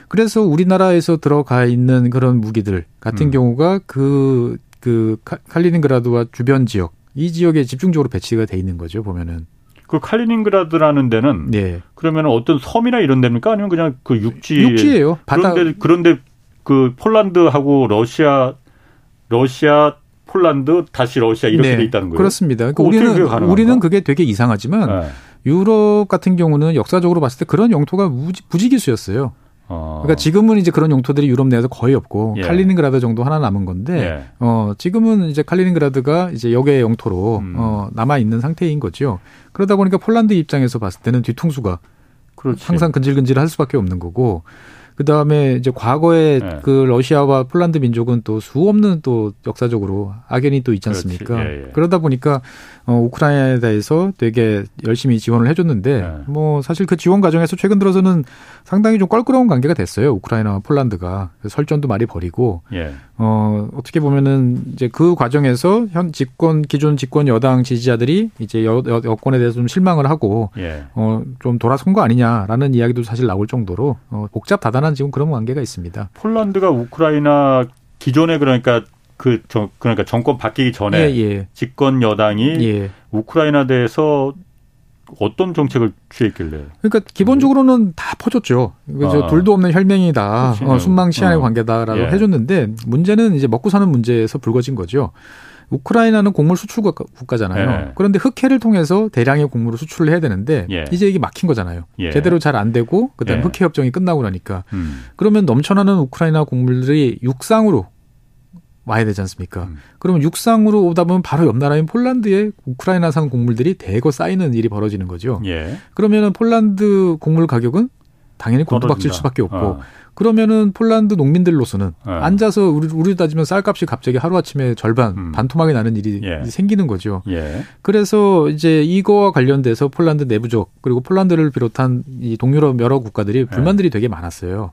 그래서 우리나라에서 들어가 있는 그런 무기들 같은 음. 경우가 그, 그 칼리닝그라드와 주변 지역 이 지역에 집중적으로 배치가 돼 있는 거죠 보면은. 그 칼리닝그라드라는 데는 네. 그러면 어떤 섬이나 이런 데입니까? 아니면 그냥 그 육지 육지예요. 바다 그런데 그런데 그 폴란드하고 러시아 러시아 폴란드 다시 러시아 이렇게 네. 돼 있다는 거예요. 그렇습니다. 그러니까 우리는 우리는 그게 되게 이상하지만 네. 유럽 같은 경우는 역사적으로 봤을 때 그런 영토가 부지기수였어요. 어. 그러니까 지금은 이제 그런 용토들이 유럽 내에서 거의 없고 예. 칼리닝그라드 정도 하나 남은 건데 예. 어 지금은 이제 칼리닝그라드가 이제 역의 영토로 음. 어 남아 있는 상태인 거죠. 그러다 보니까 폴란드 입장에서 봤을 때는 뒤통수가 그렇지. 항상 근질근질할 수밖에 없는 거고 그 다음에 이제 과거에 네. 그 러시아와 폴란드 민족은 또 수 없는 또 역사적으로 악연이 또 있지 않습니까? 예, 예. 그러다 보니까 어, 우크라이나에 대해서 되게 열심히 지원을 해줬는데 네. 뭐 사실 그 지원 과정에서 최근 들어서는 상당히 좀 껄끄러운 관계가 됐어요. 우크라이나와 폴란드가 설전도 많이 벌이고 예. 어, 어떻게 보면은 이제 그 과정에서 현 집권 기존 집권 여당 지지자들이 이제 여, 여, 여권에 대해서 좀 실망을 하고 예. 어, 좀 돌아선 거 아니냐라는 이야기도 사실 나올 정도로 어, 복잡 다단 한 지금 그런 관계가 있습니다. 폴란드가 우크라이나 기존에 그러니까 그 저, 그러니까 정권 바뀌기 전에 예, 예. 집권 여당이 예. 우크라이나 대해서 어떤 정책을 취했길래? 그러니까 기본적으로는 다 퍼줬죠. 아. 둘도 없는 혈맹이다, 어, 순망 치안의 어. 관계다라고 예. 해줬는데 문제는 이제 먹고 사는 문제에서 불거진 거죠. 우크라이나는 곡물 수출 국가잖아요. 예. 그런데 흑해를 통해서 대량의 곡물을 수출을 해야 되는데 예. 이제 이게 막힌 거잖아요. 예. 제대로 잘 안 되고 그다음 에 예. 흑해 협정이 끝나고 나니까 음. 그러면 넘쳐나는 우크라이나 곡물들이 육상으로 와야 되지 않습니까? 음. 그러면 육상으로 오다 보면 바로 옆 나라인 폴란드에 우크라이나산 곡물들이 대거 쌓이는 일이 벌어지는 거죠. 예. 그러면은 폴란드 곡물 가격은 당연히 곤두박질 수밖에 없고 어. 그러면은 폴란드 농민들로서는 네. 앉아서 우리 우리 따지면 쌀값이 갑자기 하루 아침에 절반 음. 반토막이 나는 일이 예. 생기는 거죠. 예. 그래서 이제 이거와 관련돼서 폴란드 내부적 그리고 폴란드를 비롯한 이 동유럽 여러 국가들이 예. 불만들이 예. 되게 많았어요.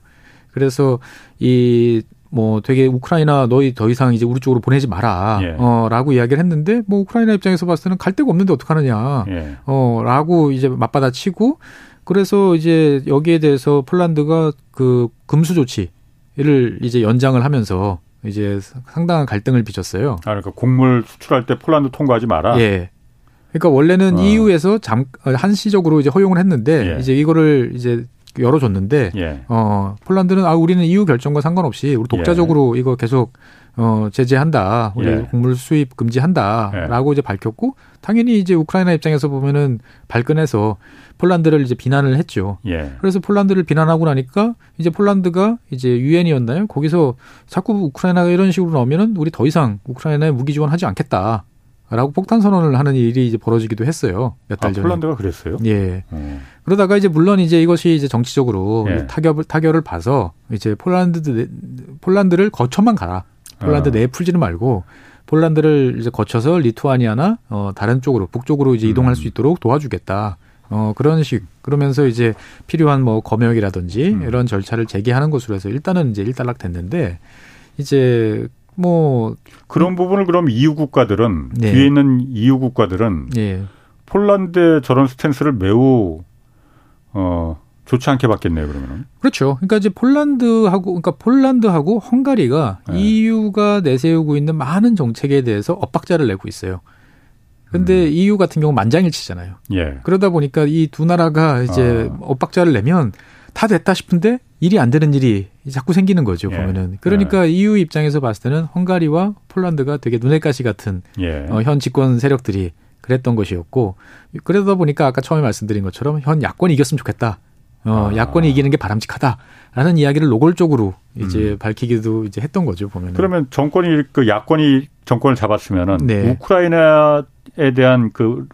그래서 이뭐 되게 우크라이나 너희 더 이상 이제 우리 쪽으로 보내지 마라. 예. 어라고 이야기를 했는데 뭐 우크라이나 입장에서 봤을 때는 갈 데가 없는데 어떡하느냐. 예. 어라고 이제 맞받아치고 그래서 이제 여기에 대해서 폴란드가 그 금수 조치를 이제 연장을 하면서 이제 상당한 갈등을 빚었어요. 아, 그러니까 곡물 수출할 때 폴란드 통과하지 마라. 예. 그러니까 원래는 어. EU에서 잠 한시적으로 이제 허용을 했는데 예. 이제 이거를 이제 열어줬는데 예. 어 폴란드는 아 우리는 EU 결정과 상관없이 우리 독자적으로 예. 이거 계속 어, 제재한다. 우리 예. 곡물 수입 금지한다라고 예. 이제 밝혔고 당연히 이제 우크라이나 입장에서 보면은 발끈해서 폴란드를 이제 비난을 했죠. 예. 그래서 폴란드를 비난하고 나니까 이제 폴란드가 이제 유엔이었나요? 거기서 자꾸 우크라이나가 이런 식으로 나오면은 우리 더 이상 우크라이나에 무기 지원하지 않겠다. 라고 폭탄 선언을 하는 일이 이제 벌어지기도 했어요. 몇달 아, 전에. 폴란드가 그랬어요? 예. 음. 그러다가 이제 물론 이제 이것이 이제 정치적으로 예. 타격을 타결을 봐서 이제 폴란드 폴란드를 거쳐만 가라. 폴란드 어. 내에 풀지는 말고 폴란드를 이제 거쳐서 리투아니아나 어 다른 쪽으로 북쪽으로 이제 이동할 음. 수 있도록 도와주겠다. 어 그런 식 그러면서 이제 필요한 뭐 검역이라든지 음. 이런 절차를 제기하는 것으로 해서 일단은 이제 일단락 됐는데 이제 뭐 그런 부분을 그럼 EU 국가들은 네. 뒤에 있는 EU 국가들은 네. 폴란드의 저런 스탠스를 매우 어 좋지 않게 받겠네요, 그러면은. 그렇죠. 그러니까 이제 폴란드하고, 그러니까 폴란드하고 헝가리가 네. EU가 내세우고 있는 많은 정책에 대해서 엇박자를 내고 있어요. 근데 음. EU 같은 경우 만장일치잖아요. 예. 그러다 보니까 이 두 나라가 이제 아. 엇박자를 내면 다 됐다 싶은데 일이 안 되는 일이 자꾸 생기는 거죠, 예. 보면은. 그러니까 예. EU 입장에서 봤을 때는 헝가리와 폴란드가 되게 눈의 가시 같은 예. 어, 현 집권 세력들이 그랬던 것이었고 그러다 보니까 아까 처음에 말씀드린 것처럼 현 야권이 이겼으면 좋겠다. 어, 아. 야권이 이기는 게 바람직하다라는 이야기를 노골적으로 이제 음. 밝히기도 이제 했던 거죠 보면. 그러면 정권이 그 야권이 정권을 잡았으면은 네. 우크라이나에 대한 그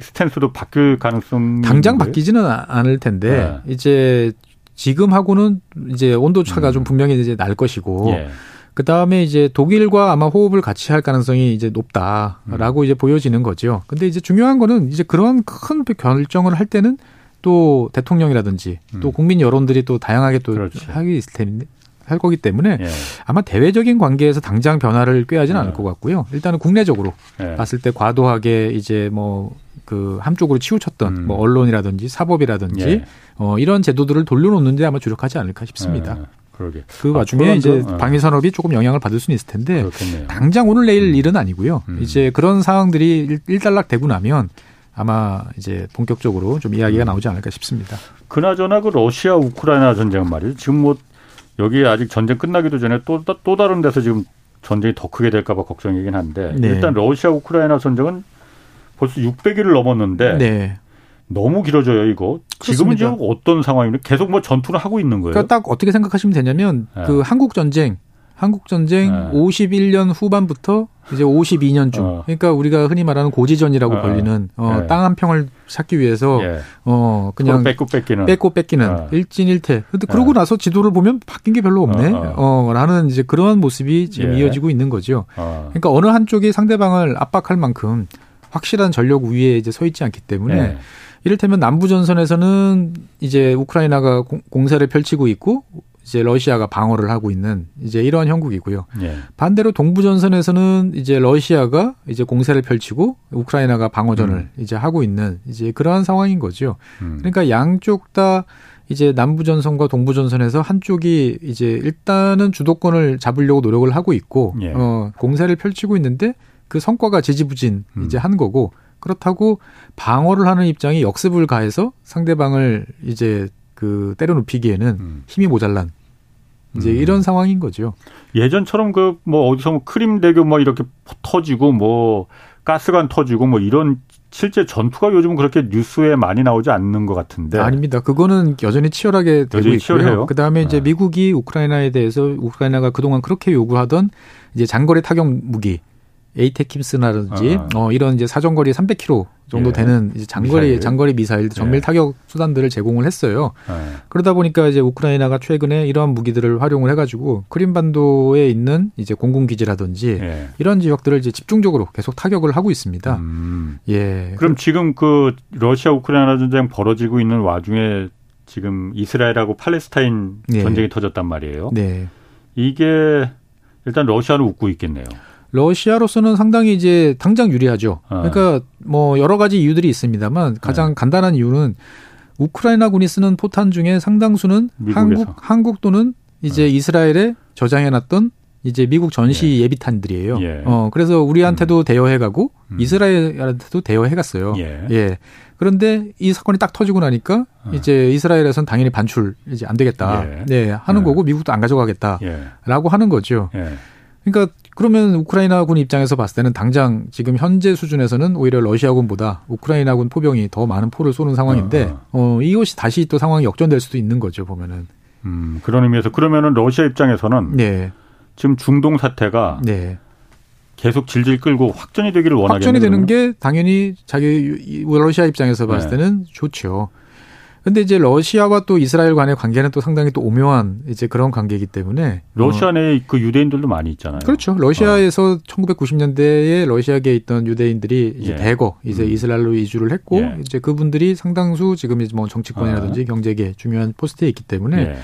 스탠스도 바뀔 가능성 당장 바뀌지는 않을 텐데 네. 이제 지금하고는 이제 온도 차가 음. 좀 분명히 이제 날 것이고. 예. 그 다음에 이제 독일과 아마 호흡을 같이 할 가능성이 이제 높다라고 음. 이제 보여지는 거죠. 근데 이제 중요한 거는 이제 그런 큰 결정을 할 때는 또 대통령이라든지 음. 또 국민 여론들이 또 다양하게 또 그렇지. 하기 있을 텐데 할 거기 때문에 예. 아마 대외적인 관계에서 당장 변화를 꾀하지는 예. 않을 것 같고요. 일단은 국내적으로 예. 봤을 때 과도하게 이제 뭐 그 한쪽으로 치우쳤던 음. 뭐 언론이라든지 사법이라든지 예. 어 이런 제도들을 돌려놓는데 아마 주력하지 않을까 싶습니다. 예. 그러게. 그 아, 와중에 이제 어. 방위 산업이 조금 영향을 받을 수는 있을 텐데 그렇겠네요. 당장 오늘 내일 음. 일은 아니고요. 음. 이제 그런 상황들이 일단락 되고 나면 아마 이제 본격적으로 좀 이야기가 음. 나오지 않을까 싶습니다. 그나저나 그 러시아 우크라이나 전쟁 말이죠. 지금 뭐 여기 아직 전쟁 끝나기도 전에 또, 또 다른 데서 지금 전쟁이 더 크게 될까봐 걱정이긴 한데 네. 일단 러시아 우크라이나 전쟁은 벌써 600일을 넘었는데 네. 너무 길어져요 이거. 지금은 지금 어떤 상황입니까? 계속 뭐 전투를 하고 있는 거예요. 그러니까 딱 어떻게 생각하시면 되냐면 네. 그 한국 전쟁 한국 전쟁 네. 51년 후반부터 이제 52년 중. 어. 그러니까 우리가 흔히 말하는 고지전이라고 어. 벌리는 어, 네. 땅한 평을 찾기 위해서 예. 어 그냥 뺏고 뺏기는 뺏고 뺏기는 어. 일진일퇴. 근데 그러고 예. 나서 지도를 보면 바뀐 게 별로 없네. 어, 어. 어 라는 이제 그러한 모습이 지금 예. 이어지고 있는 거죠. 어. 그러니까 어느 한쪽이 상대방을 압박할 만큼 확실한 전력 우위에 이제 서 있지 않기 때문에 예. 이를테면 남부 전선에서는 이제 우크라이나가 공세를 펼치고 있고 이제 러시아가 방어를 하고 있는 이제 이러한 형국이고요. 예. 반대로 동부 전선에서는 이제 러시아가 이제 공세를 펼치고 우크라이나가 방어전을 음. 이제 하고 있는 이제 그러한 상황인 거죠. 음. 그러니까 양쪽 다 이제 남부 전선과 동부 전선에서 한쪽이 이제 일단은 주도권을 잡으려고 노력을 하고 있고 예. 어 공세를 펼치고 있는데 그 성과가 지지부진 음. 이제 한 거고 그렇다고 방어를 하는 입장이 역습을 가해서 상대방을 이제 그 때려 눕히기에는 음. 힘이 모자란 이제 음. 이런 상황인 거죠. 예전처럼 그 뭐 어디서 뭐 크림 대교 뭐 이렇게 터지고 뭐 가스관 터지고 뭐 이런 실제 전투가 요즘 그렇게 뉴스에 많이 나오지 않는 것 같은데. 아닙니다. 그거는 여전히 치열하게 되고 여전히 있고요. 그다음에 이제 네. 미국이 우크라이나에 대해서 우크라이나가 그동안 그렇게 요구하던 이제 장거리 타격 무기 에이테킴스라든지 아. 어, 이런 이제 사정거리 300km 정도 예. 되는 이제 장거리 미사일. 장거리 미사일 정밀 예. 타격 수단들을 제공을 했어요. 예. 그러다 보니까 이제 우크라이나가 최근에 이러한 무기들을 활용을 해가지고 크림반도에 있는 이제 공군 기지라든지 예. 이런 지역들을 이제 집중적으로 계속 타격을 하고 있습니다. 음. 예. 그럼 지금 그 러시아 우크라이나 전쟁 벌어지고 있는 와중에 지금 이스라엘하고 팔레스타인 네. 전쟁이 터졌단 말이에요. 네. 이게 일단 러시아는 웃고 있겠네요. 러시아로서는 상당히 이제 당장 유리하죠. 어. 그러니까 뭐 여러 가지 이유들이 있습니다만 가장 네. 간단한 이유는 우크라이나군이 쓰는 포탄 중에 상당수는 미국에서. 한국 한국 또는 이제 어. 이스라엘에 저장해놨던 이제 미국 전시 예. 비탄들이에요 예. 어 그래서 우리한테도 음. 대여해가고 음. 이스라엘한테도 대여해갔어요. 예. 예. 그런데 이 사건이 딱 터지고 나니까 어. 이제 이스라엘에선 당연히 반출 이제 안 되겠다. 예. 네 하는 예. 거고 미국도 안 가져가겠다라고 예. 하는 거죠. 그러니까 그러면 우크라이나군 입장에서 봤을 때는 당장 지금 현재 수준에서는 오히려 러시아군보다 우크라이나군 포병이 더 많은 포를 쏘는 상황인데 어, 어. 어 이것이 다시 또 상황이 역전될 수도 있는 거죠 보면은. 음 그런 의미에서 그러면은 러시아 입장에서는 네. 지금 중동 사태가 네. 계속 질질 끌고 확전이 되기를 원하겠는 확전이 되는 게 당연히 자기 러시아 입장에서 봤을 네. 때는 좋죠. 근데 이제 러시아와 또 이스라엘 간의 관계는 또 상당히 또 오묘한 이제 그런 관계이기 때문에 러시아 내에 어. 그 유대인들도 많이 있잖아요. 그렇죠. 러시아에서 어. 1990년대에 러시아계에 있던 유대인들이 이제 예. 대거 이제 음. 이스라엘로 이주를 했고 예. 이제 그분들이 상당수 지금 이제 뭐 정치권이라든지 어. 경제계 중요한 포스트에 있기 때문에 예.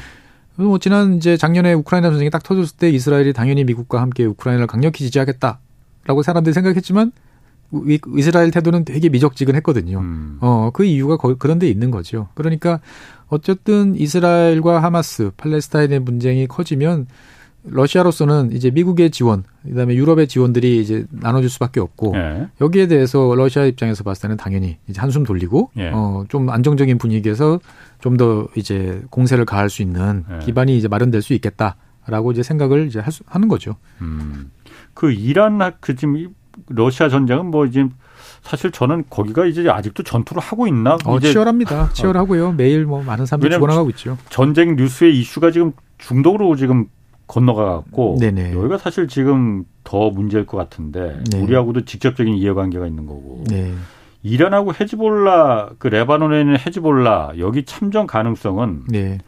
뭐 지난 이제 작년에 우크라이나 전쟁이 딱 터졌을 때 이스라엘이 당연히 미국과 함께 우크라이나를 강력히 지지하겠다라고 사람들이 생각했지만 이스라엘 태도는 되게 미적지근했거든요. 음. 어, 그 이유가 거, 그런 데 있는 거죠. 그러니까 어쨌든 이스라엘과 하마스, 팔레스타인의 분쟁이 커지면 러시아로서는 이제 미국의 지원, 그다음에 유럽의 지원들이 이제 나눠줄 수밖에 없고 예. 여기에 대해서 러시아 입장에서 봤을 때는 당연히 이제 한숨 돌리고 예. 어좀 안정적인 분위기에서 좀 더 이제 공세를 가할 수 있는 예. 기반이 이제 마련될 수 있겠다라고 이제 생각을 이제 할 수, 하는 거죠. 음. 그 이란 그 지금 러시아 전쟁은 뭐 이제 사실 저는 거기가 이제 아직도 전투를 하고 있나? 어, 이제 치열합니다. 어. 치열하고요. 매일 뭐 많은 사람들이 죽어나가고 있죠. 전쟁 뉴스의 이슈가 지금 중독으로 지금 건너가고 여기가 사실 지금 더 문제일 것 같은데 네. 우리하고도 직접적인 이해관계가 있는 거고 네. 이란하고 헤즈볼라 그 레바논에 있는 헤즈볼라 여기 참전 가능성은 네.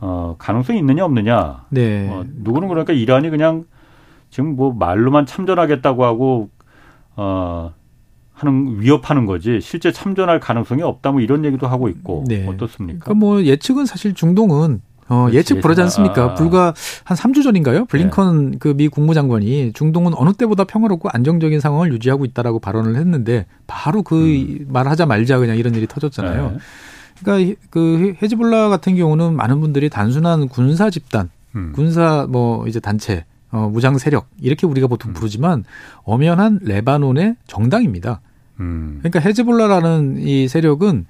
어, 가능성이 있느냐 없느냐 네. 어, 누구는 그러니까 이란이 그냥 지금 뭐 말로만 참전하겠다고 하고 어 하는 위협하는 거지 실제 참전할 가능성이 없다 뭐 이런 얘기도 하고 있고 네. 어떻습니까? 그러니까 뭐 예측은 사실 중동은 어, 예측 불하지 않습니까? 아. 불과 한 3주 전인가요? 블링컨 네. 그미 국무장관이 중동은 어느 때보다 평화롭고 안정적인 상황을 유지하고 있다라고 발언을 했는데 바로 그 음. 말하자 말자 그냥 이런 일이 터졌잖아요. 네. 그러니까 그 헤즈볼라 같은 경우는 많은 분들이 단순한 군사 집단, 음. 군사 뭐 이제 단체 어, 무장 세력 이렇게 우리가 보통 음. 부르지만 엄연한 레바논의 정당입니다. 음. 그러니까 헤즈볼라라는 이 세력은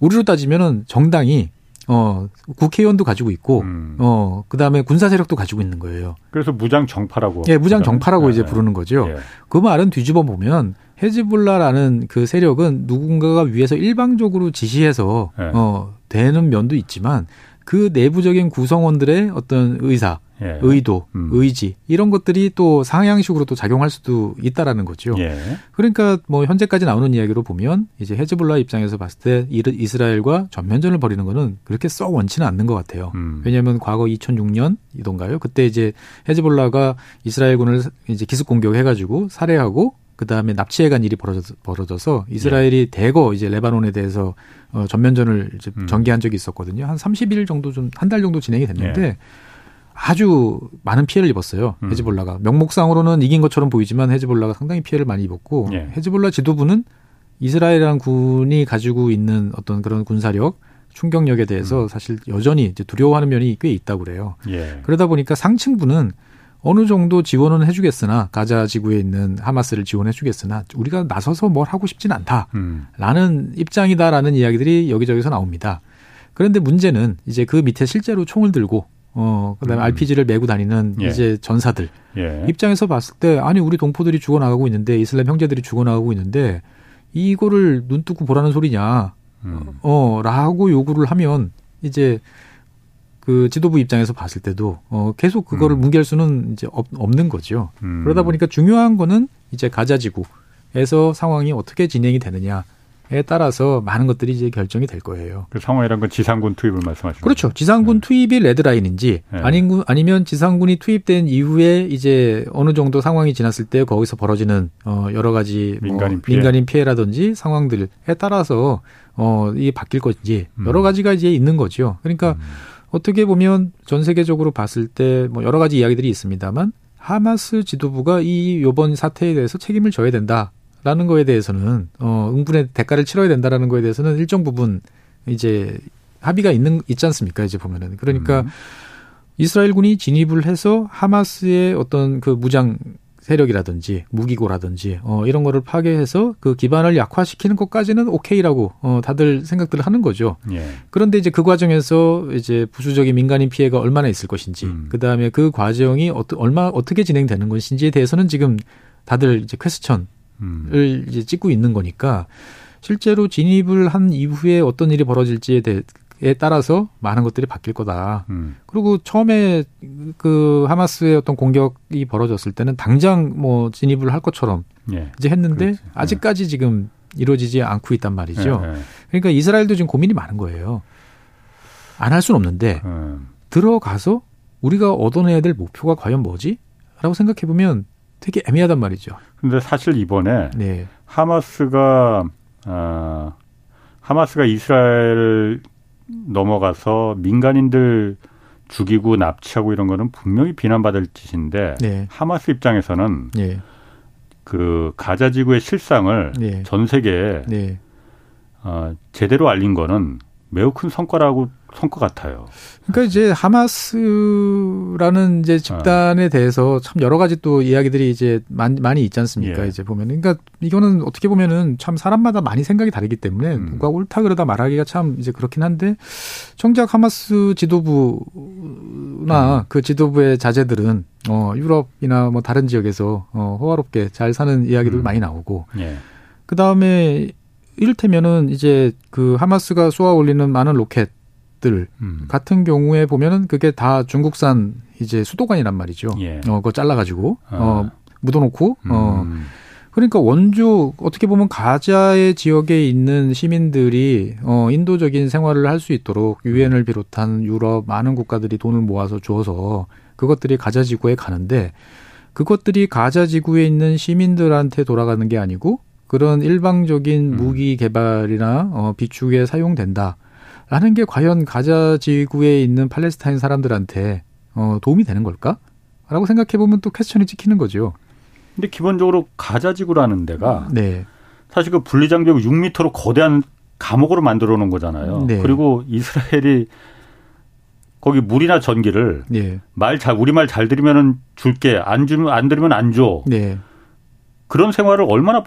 우리로 따지면은 정당이 어 국회의원도 가지고 있고 음. 어 그다음에 군사 세력도 가지고 있는 거예요. 그래서 무장 정파라고. 예, 무장 정파라고 네. 이제 부르는 거죠. 예. 그 말은 뒤집어 보면 헤즈볼라라는 그 세력은 누군가가 위에서 일방적으로 지시해서 예. 어 되는 면도 있지만 그 내부적인 구성원들의 어떤 의사 예. 의도, 음. 의지 이런 것들이 또 상향식으로 또 작용할 수도 있다라는 거죠. 예. 그러니까 뭐 현재까지 나오는 이야기로 보면 이제 헤즈볼라 입장에서 봤을 때 이스라엘과 전면전을 벌이는 거는 그렇게 썩 원치는 않는 것 같아요. 음. 왜냐하면 과거 2006년이던가요? 그때 이제 헤즈볼라가 이스라엘군을 이제 기습 공격해가지고 살해하고 그 다음에 납치해간 일이 벌어져, 서 이스라엘이 예. 대거 이제 레바논에 대해서 어, 전면전을 이제 음. 전개한 적이 있었거든요. 한 30일 정도 좀 한 달 정도 진행이 됐는데 예. 아주 많은 피해를 입었어요. 음. 헤즈볼라가 명목상으로는 이긴 것처럼 보이지만 헤즈볼라가 상당히 피해를 많이 입었고 예. 헤즈볼라 지도부는 이스라엘이라는 군이 가지고 있는 어떤 그런 군사력 충격력에 대해서 음. 사실 여전히 이제 두려워하는 면이 꽤 있다고 그래요. 예. 그러다 보니까 상층부는 어느 정도 지원은 해주겠으나 가자 지구에 있는 하마스를 지원해주겠으나 우리가 나서서 뭘 하고 싶진 않다라는 음. 입장이다라는 이야기들이 여기저기서 나옵니다. 그런데 문제는 이제 그 밑에 실제로 총을 들고 어 그다음에 음. RPG를 메고 다니는 예. 이제 전사들 예. 입장에서 봤을 때 아니 우리 동포들이 죽어 나가고 있는데 이슬람 형제들이 죽어 나가고 있는데 이거를 눈 뜨고 보라는 소리냐 음. 어라고 요구를 하면 이제 그 지도부 입장에서 봤을 때도 어 계속 그거를 음. 뭉갤 수는 이제 없, 없는 거죠. 음. 그러다 보니까 중요한 거는 이제 가자 지구에서 상황이 어떻게 진행이 되느냐. 에 따라서 많은 것들이 이제 결정이 될 거예요. 그 상황이란 건 지상군 투입을 말씀하시는 그렇죠. 지상군 네. 투입이 레드라인인지 네. 아닌 아니면 지상군이 투입된 이후에 이제 어느 정도 상황이 지났을 때 거기서 벌어지는 어 여러 가지 뭐 민간인, 뭐 피해. 민간인 피해라든지 상황들에 따라서 어 이게 바뀔 것인지 음. 여러 가지가 이제 있는 거죠. 그러니까 음. 어떻게 보면 전 세계적으로 봤을 때 뭐 여러 가지 이야기들이 있습니다만 하마스 지도부가 이 요번 사태에 대해서 책임을 져야 된다. 라는 거에 대해서는 어 응분의 대가를 치러야 된다라는 거에 대해서는 일정 부분 이제 합의가 있는 있지 않습니까? 이제 보면은 그러니까 음. 이스라엘군이 진입을 해서 하마스의 어떤 그 무장 세력이라든지 무기고라든지 어 이런 거를 파괴해서 그 기반을 약화시키는 것까지는 오케이라고 어 다들 생각들을 하는 거죠. 예. 그런데 이제 그 과정에서 이제 부수적인 민간인 피해가 얼마나 있을 것인지 음. 그다음에 그 과정이 어떠, 얼마 어떻게 진행되는 것인지에 대해서는 지금 다들 이제 퀘스천 을 이제 찍고 있는 거니까 실제로 진입을 한 이후에 어떤 일이 벌어질지에 대해 에 따라서 많은 것들이 바뀔 거다. 음. 그리고 처음에 그 하마스의 어떤 공격이 벌어졌을 때는 당장 뭐 진입을 할 것처럼 예. 이제 했는데 그렇지. 예. 아직까지 예. 지금 이루어지지 않고 있단 말이죠. 예, 예. 그러니까 이스라엘도 지금 고민이 많은 거예요. 안 할 수는 없는데 음. 들어가서 우리가 얻어내야 될 목표가 과연 뭐지? 라고 생각해 보면 되게 애매하단 말이죠. 근데 사실 이번에 네. 하마스가 어, 하마스가 이스라엘 넘어가서 민간인들 죽이고 납치하고 이런 거는 분명히 비난받을 짓인데 네. 하마스 입장에서는 네. 그 가자 지구의 실상을 네. 전 세계에 네. 어, 제대로 알린 거는 매우 큰 성과라고 성과 같아요. 그러니까 이제 하마스라는 이제 집단에 대해서 참 여러 가지 또 이야기들이 이제 많이, 많이 있지 않습니까? 예. 이제 보면 그러니까 이거는 어떻게 보면은 참 사람마다 많이 생각이 다르기 때문에 음. 누가 옳다 그러다 말하기가 참 이제 그렇긴 한데 정작 하마스 지도부나 음. 그 지도부의 자제들은 어 유럽이나 뭐 다른 지역에서 어 호화롭게 잘 사는 이야기들 음. 많이 나오고 예. 그 다음에 이를테면은 이제 그 하마스가 쏘아 올리는 많은 로켓들 음. 같은 경우에 보면은 그게 다 중국산 이제 수도관이란 말이죠. 예. 어, 그거 잘라가지고 아. 어, 묻어놓고 어. 음. 그러니까 원조 어떻게 보면 가자의 지역에 있는 시민들이 어 인도적인 생활을 할 수 있도록 유엔을 비롯한 유럽 많은 국가들이 돈을 모아서 주어서 그것들이 가자 지구에 가는데 그것들이 가자 지구에 있는 시민들한테 돌아가는 게 아니고 그런 일방적인 음. 무기 개발이나 어, 비축에 사용된다 라는 게 과연 가자 지구에 있는 팔레스타인 사람들한테 어, 도움이 되는 걸까? 라고 생각해 보면 또 퀘스천이 찍히는 거죠. 근데 기본적으로 가자 지구라는 데가 네. 사실 그 분리장벽 6미터로 거대한 감옥으로 만들어 놓은 거잖아요. 네. 그리고 이스라엘이 거기 물이나 전기를 네. 말잘 우리 말 잘 들으면은 줄게 안 주면 안 들으면 안 줘. 네. 그런 생활을 얼마나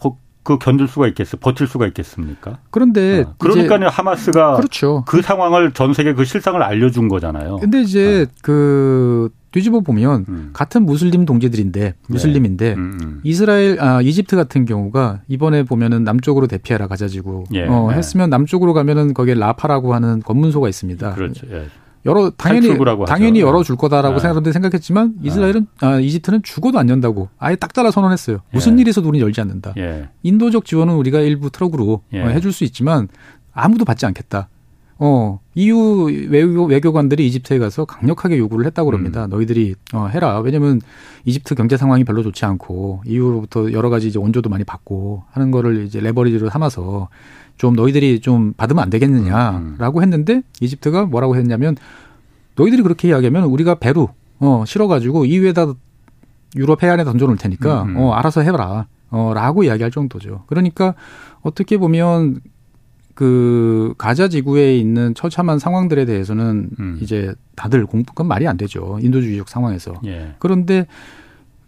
그 견딜 수가 있겠어 버틸 수가 있겠습니까? 그런데 어. 그러니까 하마스가 그렇죠. 그 상황을 전 세계 그 실상을 알려준 거잖아요. 근데 이제 어. 그 뒤집어 보면 음. 같은 무슬림 동지들인데 네. 무슬림인데 네. 음, 음. 이스라엘 아 이집트 같은 경우가 이번에 보면은 남쪽으로 대피하라 가자지고 예. 어, 네. 했으면 남쪽으로 가면은 거기에 라파라고 하는 검문소가 있습니다. 그렇죠. 예. 여러 당연히 당연히 열어 줄 거다라고 네. 생각하는데 생각했지만 네. 이스라엘은 네. 아, 이집트는 죽어도 안 연다고 아예 딱 잘라 선언했어요. 무슨 예. 있어도 우리는 열지 않는다. 예. 인도적 지원은 우리가 일부 트럭으로 예. 어, 해줄 수 있지만 아무도 받지 않겠다. 어, EU 외교, 외교관들이 이집트에 가서 강력하게 요구를 했다고 그럽니다. 음. 너희들이 어, 해라. 왜냐면 이집트 경제 상황이 별로 좋지 않고 EU로부터 여러 가지 이제 원조도 많이 받고 하는 거를 이제 레버리지로 삼아서 좀 너희들이 좀 받으면 안 되겠느냐라고 음. 했는데 이집트가 뭐라고 했냐면 너희들이 그렇게 이야기하면 우리가 배로 어 실어가지고 이후에다 유럽 해안에 던져놓을 테니까 음. 어 알아서 해봐라 어라고 이야기할 정도죠. 그러니까 어떻게 보면 그 가자 지구에 있는 처참한 상황들에 대해서는 음. 이제 다들 공 그건 말이 안 되죠 인도주의적 상황에서 예. 그런데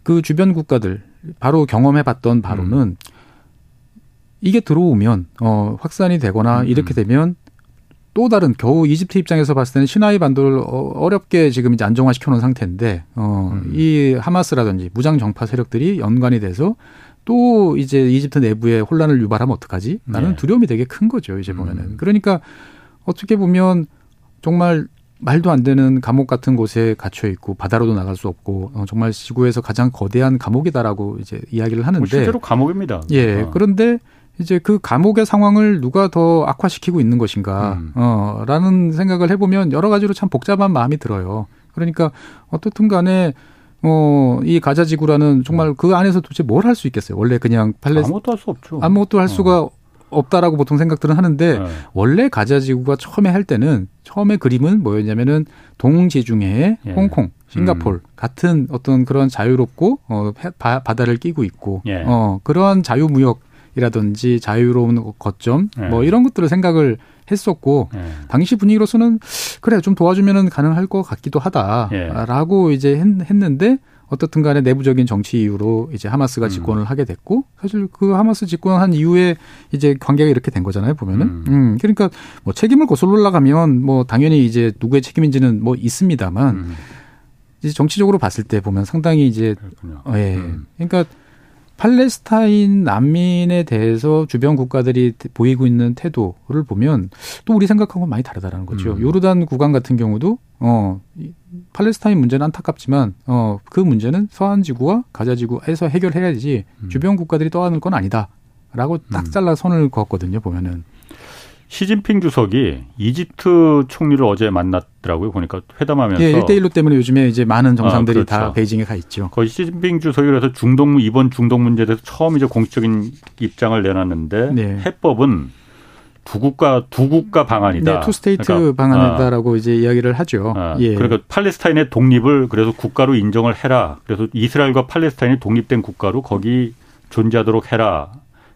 그 주변 국가들 바로 경험해봤던 바로는 음. 이게 들어오면 어 확산이 되거나 음. 이렇게 되면 또 다른 겨우 이집트 입장에서 봤을 때는 시나이 반도를 어, 어렵게 지금 이제 안정화시켜 놓은 상태인데 어, 음. 이 하마스라든지 무장 정파 세력들이 연관이 돼서 또 이제 이집트 내부에 혼란을 유발하면 어떡하지? 나는 네. 두려움이 되게 큰 거죠, 이제 보면은. 음. 그러니까 어떻게 보면 정말 말도 안 되는 감옥 같은 곳에 갇혀 있고 바다로도 나갈 수 없고 어, 정말 지구에서 가장 거대한 감옥이다라고 이제 이야기를 하는데 뭐 실제로 감옥입니다. 예. 어. 그런데 이제 그 감옥의 상황을 누가 더 악화시키고 있는 것인가, 음. 어, 라는 생각을 해보면 여러 가지로 참 복잡한 마음이 들어요. 그러니까 어떻든 간에 어, 이 가자 지구라는 정말 그 안에서 도대체 뭘 할 수 있겠어요? 원래 그냥 팔레스 아무것도 할 수 없죠. 아무것도 할 어. 수가 없다라고 보통 생각들은 하는데 네. 원래 가자 지구가 처음에 할 때는 처음에 그림은 뭐였냐면은 동지중해, 예. 홍콩, 싱가폴 음. 같은 어떤 그런 자유롭고 어 바, 바다를 끼고 있고 예. 어 그러한 자유무역 이라든지 자유로운 거점 네. 뭐 이런 것들을 생각을 했었고 네. 당시 분위기로서는 그래 좀 도와주면은 가능할 것 같기도 하다라고 예. 이제 했 는데 어떻든 간에 내부적인 정치 이유로 이제 하마스가 음. 집권을 음. 하게 됐고 사실 그 하마스 집권한 이후에 이제 관계가 이렇게 된 거잖아요 보면은 음, 음 그러니까 뭐 책임을 거슬러 올라가면 뭐 당연히 이제 누구의 책임인지는 뭐 있습니다만 음. 이제 정치적으로 봤을 때 보면 상당히 이제 그렇군요. 예 음. 그러니까 팔레스타인 난민에 대해서 주변 국가들이 보이고 있는 태도를 보면 또 우리 생각하고 많이 다르다라는 거죠. 음. 요르단 구간 같은 경우도 어 팔레스타인 문제는 안타깝지만 어 그 문제는 서한 지구와 가자 지구에서 해결해야지 음. 주변 국가들이 떠안을 건 아니다라고 딱 음. 잘라 선을 그었거든요. 보면은. 시진핑 주석이 이집트 총리를 어제 만났더라고요. 보니까 회담하면서. 예, 1대1로 때문에 요즘에 이제 많은 정상들이 아, 그렇죠. 다 베이징에 가 있죠. 거의 시진핑 주석이 그래서 중동, 이번 중동 문제에 대해서 처음 이제 공식적인 입장을 내놨는데 네. 해법은 두 국가 두 국가 방안이다. 네, two state 그러니까, 방안이다라고 아, 이제 이야기를 하죠. 아, 예. 그러니까 팔레스타인의 독립을 그래서 국가로 인정을 해라. 그래서 이스라엘과 팔레스타인이 독립된 국가로 거기 존재하도록 해라.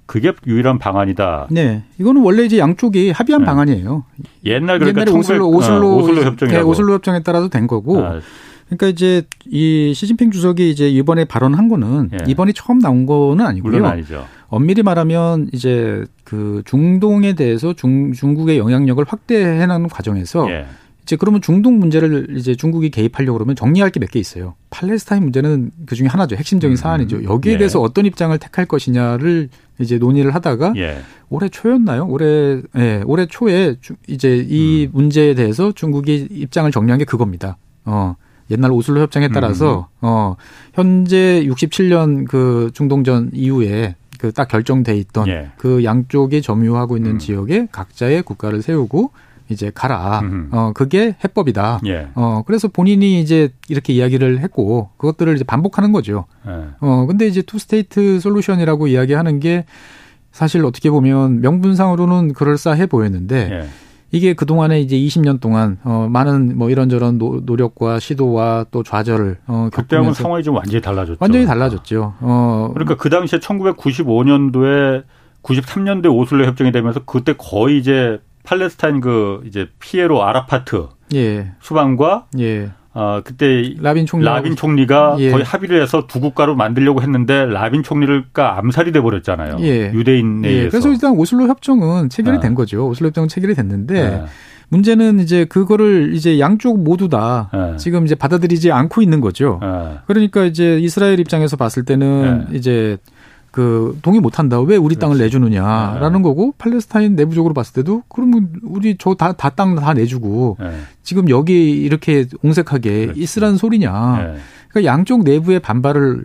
그게 유일한 방안이다. 네, 이거는 원래 이제 양쪽이 합의한 네. 방안이에요. 옛날 그러니까 옛날에 오슬로 오슬로 어, 오슬로 협정이 네, 오슬로 협정에 따라서 된 거고. 아. 그러니까 이제 이 시진핑 주석이 이제 이번에 발언한 거는 예. 이번이 처음 나온 거는 아니고요. 물론 아니죠. 엄밀히 말하면 이제 그 중동에 대해서 중, 중국의 영향력을 확대해 나가는 과정에서 예. 이제 그러면 중동 문제를 이제 중국이 개입하려고 그러면 정리할 게 몇 개 있어요. 팔레스타인 문제는 그 중에 하나죠. 핵심적인 음. 사안이죠. 여기에 예. 대해서 어떤 입장을 택할 것이냐를 이제 논의를 하다가 예. 올해 초였나요? 올해 예, 올해 초에 이제 이 음. 문제에 대해서 중국이 입장을 정리한 게 그겁니다. 어. 옛날 오슬로 협정에 따라서 음. 어 현재 67년 그 중동전 이후에 그 딱 결정돼 있던 예. 그 양쪽이 점유하고 있는 음. 지역에 각자의 국가를 세우고 이제 가라. 음흠. 어 그게 해법이다. 예. 어 그래서 본인이 이제 이렇게 이야기를 했고 그것들을 이제 반복하는 거죠. 예. 어 근데 이제 two state solution이라고 이야기하는 게 사실 어떻게 보면 명분상으로는 그럴싸해 보였는데 예. 이게 그동안에 이제 20년 동안 어 많은 뭐 이런저런 노, 력과 시도와 또 좌절을 어 그때하고는 상황이 좀 완전히 달라졌죠. 완전히 달라졌죠. 어 그러니까 그 당시에 1995년도에 93년도에 오슬로 협정이 되면서 그때 거의 이제 팔레스타인 그 이제 PLO 아라파트 예. 수반과 예. 어, 그때 라빈 총리 라빈 총리가 예. 거의 합의를 해서 두 국가로 만들려고 했는데 라빈 총리가 암살이 돼 버렸잖아요. 예. 유대인에 예. 의해서. 그래서 일단 오슬로 협정은 체결이 아. 된 거죠. 오슬로 협정은 체결이 됐는데 네. 문제는 이제 그거를 이제 양쪽 모두 다 네. 지금 이제 받아들이지 않고 있는 거죠. 네. 그러니까 이제 이스라엘 입장에서 봤을 때는 이제 그 동의 못 한다. 왜 우리 땅을 내주느냐라는 네. 거고 팔레스타인 내부적으로 봤을 때도 그러면 우리 저 다 다땅다 내주고 네. 지금 여기 이렇게 옹색하게 그렇지. 있으라는 소리냐. 네. 그러니까 양쪽 내부의 반발을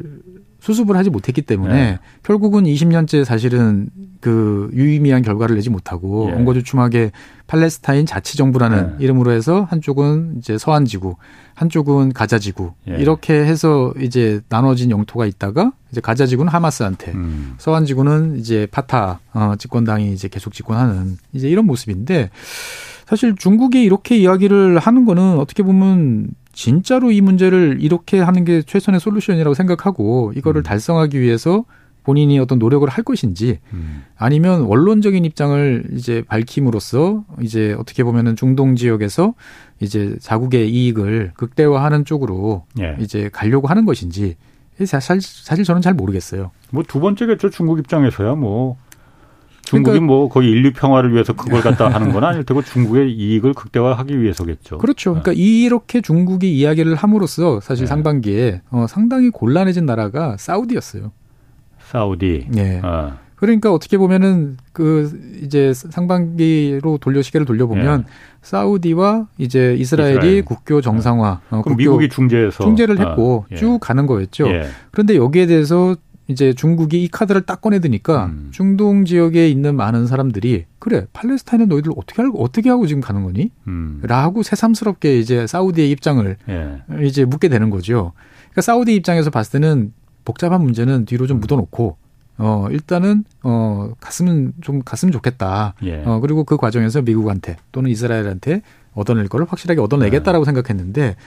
수습을 하지 못했기 때문에 네. 결국은 20년째 사실은 그 유의미한 결과를 내지 못하고 예. 엉거주춤하게 팔레스타인 자치정부라는 예. 이름으로 해서 한쪽은 이제 서한지구, 한쪽은 가자지구 예. 이렇게 해서 이제 나눠진 영토가 있다가 이제 가자지구는 하마스한테, 음. 서한지구는 이제 파타 어, 집권당이 이제 계속 집권하는 이제 이런 모습인데 사실 중국이 이렇게 이야기를 하는 거는 어떻게 보면 진짜로 이 문제를 이렇게 하는 게 최선의 솔루션이라고 생각하고 이거를 음. 달성하기 위해서 본인이 어떤 노력을 할 것인지 음. 아니면 원론적인 입장을 이제 밝힘으로써 이제 어떻게 보면은 중동 지역에서 이제 자국의 이익을 극대화하는 쪽으로 예. 이제 가려고 하는 것인지 사실, 사실 저는 잘 모르겠어요. 뭐 두 번째겠죠 중국 입장에서야 뭐 중국이 그러니까, 뭐 거의 인류 평화를 위해서 그걸 갖다 (laughs) 하는 건 아닐 테고 중국의 이익을 극대화하기 위해서겠죠. 그렇죠. 그러니까 네. 이렇게 중국이 이야기를 함으로써 사실 네. 상반기에 어, 상당히 곤란해진 나라가 사우디였어요. 사우디. 네. 어. 그러니까 어떻게 보면은 그 이제 상반기로 돌려 시계를 돌려보면 예. 사우디와 이제 이스라엘이 이스라엘. 국교 정상화, 어, 그럼 미국이 중재해서 중재를 했고 아, 예. 쭉 가는 거였죠. 예. 그런데 여기에 대해서 이제 중국이 이 카드를 딱 꺼내드니까 음. 중동 지역에 있는 많은 사람들이 그래 팔레스타인은 너희들 어떻게 하고 어떻게 하고 지금 가는 거니? 음. 라고 새삼스럽게 이제 사우디의 입장을 예. 이제 묻게 되는 거죠. 그러니까 사우디 입장에서 봤을 때는 복잡한 문제는 뒤로 좀 음. 묻어놓고 어, 일단은, 어, 갔으면, 좀 갔으면 좋겠다. 예. 어, 그리고 그 과정에서 미국한테 또는 이스라엘한테 얻어낼 거를 확실하게 얻어내겠다라고 네. 생각했는데,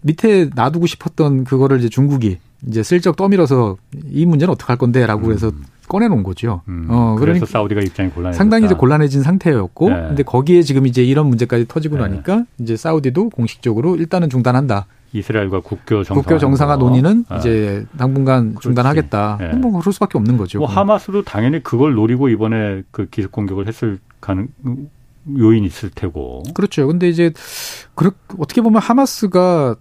밑에 놔두고 싶었던 그거를 이제 중국이 이제 슬쩍 떠밀어서 이 문제는 어떡할 건데 라고 음. 해서 꺼내놓은 거죠. 음. 어, 그래서 그러니까 사우디가 입장이 곤란해 상당히 이제 곤란해진 상태였고, 네. 근데 거기에 지금 이제 이런 문제까지 터지고 네. 나니까 이제 사우디도 공식적으로 일단은 중단한다. 이스라엘과 국교 정상화, 국교 정상화 논의는 네. 이제 당분간 그렇지. 중단하겠다. 네. 뭐 그럴 수밖에 없는 거죠. 뭐 하마스도 당연히 그걸 노리고 이번에 그 기습 공격을 했을 가능 요인이 있을 테고. 그렇죠. 근데 이제 그렇 어떻게 보면 하마스가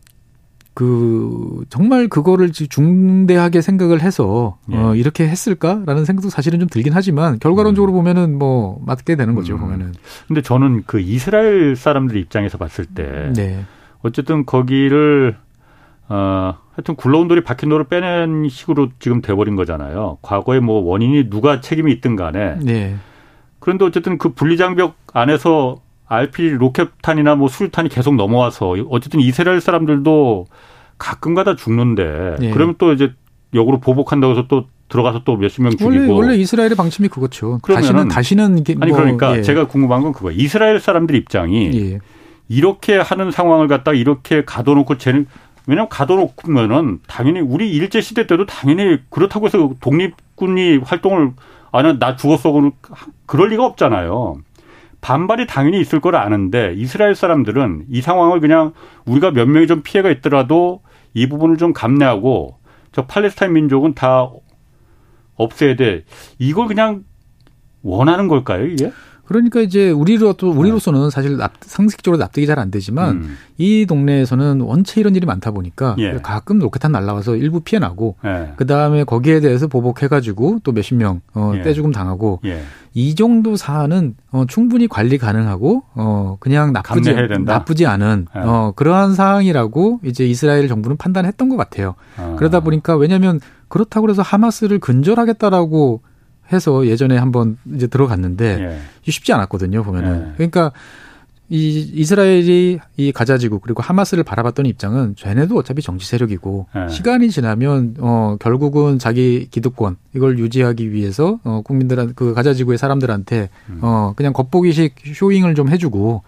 그 정말 그거를 중대하게 생각을 해서 예. 어 이렇게 했을까라는 생각도 사실은 좀 들긴 하지만 결과론적으로 음. 보면은 뭐 맞게 되는 거죠 음. 보면은. 근데 저는 그 이스라엘 사람들 입장에서 봤을 때 네. 어쨌든 거기를 어 하여튼 굴러온 돌이 박힌 돌을 빼낸 식으로 지금 돼버린 거잖아요. 과거에 뭐 원인이 누가 책임이 있든 간에. 네. 그런데 어쨌든 그 분리장벽 안에서 RP 로켓탄이나 뭐 수류탄이 계속 넘어와서 어쨌든 이스라엘 사람들도 가끔가다 죽는데 네. 그러면 또 이제 역으로 보복한다고 해서 또 들어가서 또 몇십 명 죽이고 원래, 원래 이스라엘의 방침이 그거죠. 다시는 다시는 이게 아니 뭐, 그러니까 예. 제가 궁금한 건 그거 이스라엘 사람들 입장이 예. 이렇게 하는 상황을 갖다 이렇게 가둬놓고 쟤는 왜냐하면 가둬놓으면은 당연히 우리 일제 시대 때도 당연히 그렇다고 해서 독립군이 활동을 아니 나 죽었어 그럴 리가 없잖아요. 반발이 당연히 있을 걸 아는데 이스라엘 사람들은 이 상황을 그냥 우리가 몇 명이 좀 피해가 있더라도 이 부분을 좀 감내하고 저 팔레스타인 민족은 다 없애야 돼. 이걸 그냥 원하는 걸까요, 이게? 그러니까 이제 우리로 또 우리로서는 사실 납, 상식적으로 납득이 잘 안 되지만 음. 이 동네에서는 원체 이런 일이 많다 보니까 예. 가끔 로켓탄 날라와서 일부 피해 나고 예. 그 다음에 거기에 대해서 보복해가지고 또 몇십 명 어, 예. 떼죽음 당하고 예. 이 정도 사안은 어, 충분히 관리 가능하고 어, 그냥 나쁘지 나쁘지 않은 예. 어, 그러한 사항이라고 이제 이스라엘 정부는 판단했던 것 같아요. 아. 그러다 보니까 왜냐하면 그렇다고 해서 하마스를 근절하겠다라고 해서 예전에 한번 이제 들어갔는데 예. 쉽지 않았거든요 보면은 예. 그러니까 이 이스라엘이 이 가자지구 그리고 하마스를 바라봤던 입장은 쟤네도 어차피 정치 세력이고 예. 시간이 지나면 어 결국은 자기 기득권 이걸 유지하기 위해서 어 국민들한 그 가자지구의 사람들한테 음. 어 그냥 겉보기식 쇼잉을 좀 해주고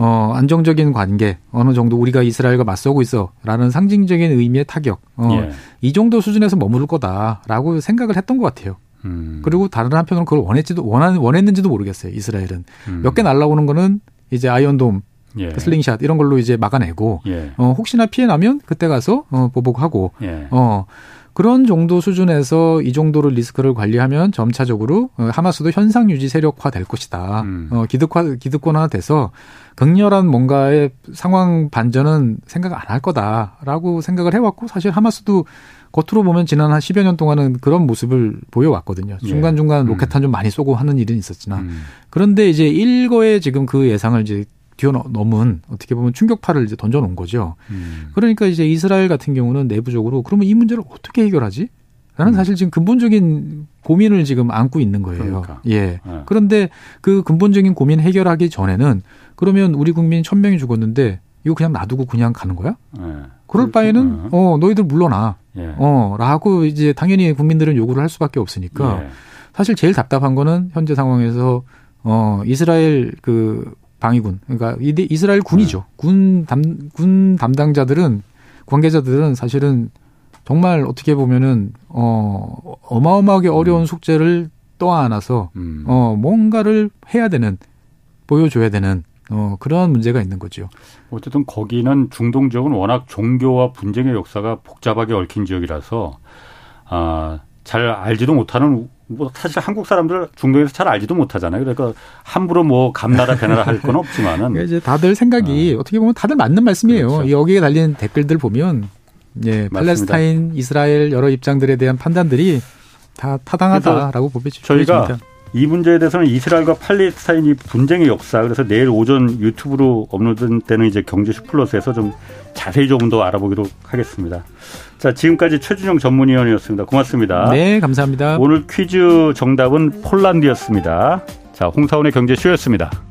어, 안정적인 관계, 어느 정도 우리가 이스라엘과 맞서고 있어, 라는 상징적인 의미의 타격, 어, 예. 이 정도 수준에서 머무를 거다라고 생각을 했던 것 같아요. 음. 그리고 다른 한편으로 그걸 원했지도 원한 원했는지도 모르겠어요. 이스라엘은 음. 몇개 날라오는 거는 이제 아이언돔, 예. 슬링샷 이런 걸로 이제 막아내고 예. 어, 혹시나 피해 나면 그때 가서 어, 보복하고 예. 어. 그런 정도 수준에서 이 정도로 리스크를 관리하면 점차적으로 어, 하마스도 현상 유지 세력화 될 것이다. 음. 어, 기득화 기득권화 돼서 극렬한 뭔가의 상황 반전은 생각 안 할 거다라고 생각을 해왔고 사실 하마스도 겉으로 보면 지난 한 10여 년 동안은 그런 모습을 보여왔거든요. 예. 중간중간 예. 로켓탄 좀 많이 쏘고 하는 일은 있었지만. 음. 그런데 이제 일거에 지금 그 예상을 이제 뛰어넘은 어떻게 보면 충격파를 이제 던져놓은 거죠. 음. 그러니까 이제 이스라엘 같은 경우는 내부적으로 그러면 이 문제를 어떻게 해결하지? 라는 음. 사실 지금 근본적인 고민을 지금 안고 있는 거예요. 그러니까. 예. 네. 그런데 그 근본적인 고민 해결하기 전에는 그러면 우리 국민 천 명이 죽었는데 이거 그냥 놔두고 그냥 가는 거야? 네. 그럴 바에는 네. 어 너희들 물러나. 예. 어라고 이제 당연히 국민들은 요구를 할 수밖에 없으니까 예. 사실 제일 답답한 거는 현재 상황에서 어 이스라엘 그 방위군 그러니까 이스라엘 군이죠. 네. 군 담, 군 담당자들은 관계자들은 사실은 정말 어떻게 보면은 어 어마어마하게 어려운 음. 숙제를 떠안아서 음. 어 뭔가를 해야 되는 보여줘야 되는 어, 그런 문제가 있는 거죠. 어쨌든 거기는 중동 지역은 워낙 종교와 분쟁의 역사가 복잡하게 얽힌 지역이라서 아, 잘 알지도 못하는 뭐 사실 한국 사람들 중동에서 잘 알지도 못하잖아요. 그러니까 함부로 뭐 감나라 배나라 할 건 없지만은 (laughs) 이제 다들 생각이 어. 떻게 보면 다들 맞는 말씀이에요. 그렇죠. 여기에 달린 댓글들 보면 예, 팔레스타인, 이스라엘 여러 입장들에 대한 판단들이 다 타당하다라고 보여지죠. 저희가 이 문제에 대해서는 이스라엘과 팔레스타인이 분쟁의 역사 그래서 내일 오전 유튜브로 업로드되는 이제 경제쇼 플러스에서 좀 자세히 조금 더 알아보기로 하겠습니다. 자, 지금까지 최준영 전문위원이었습니다. 고맙습니다. 네, 감사합니다. 오늘 퀴즈 정답은 폴란드였습니다. 자, 홍사원의 경제쇼였습니다.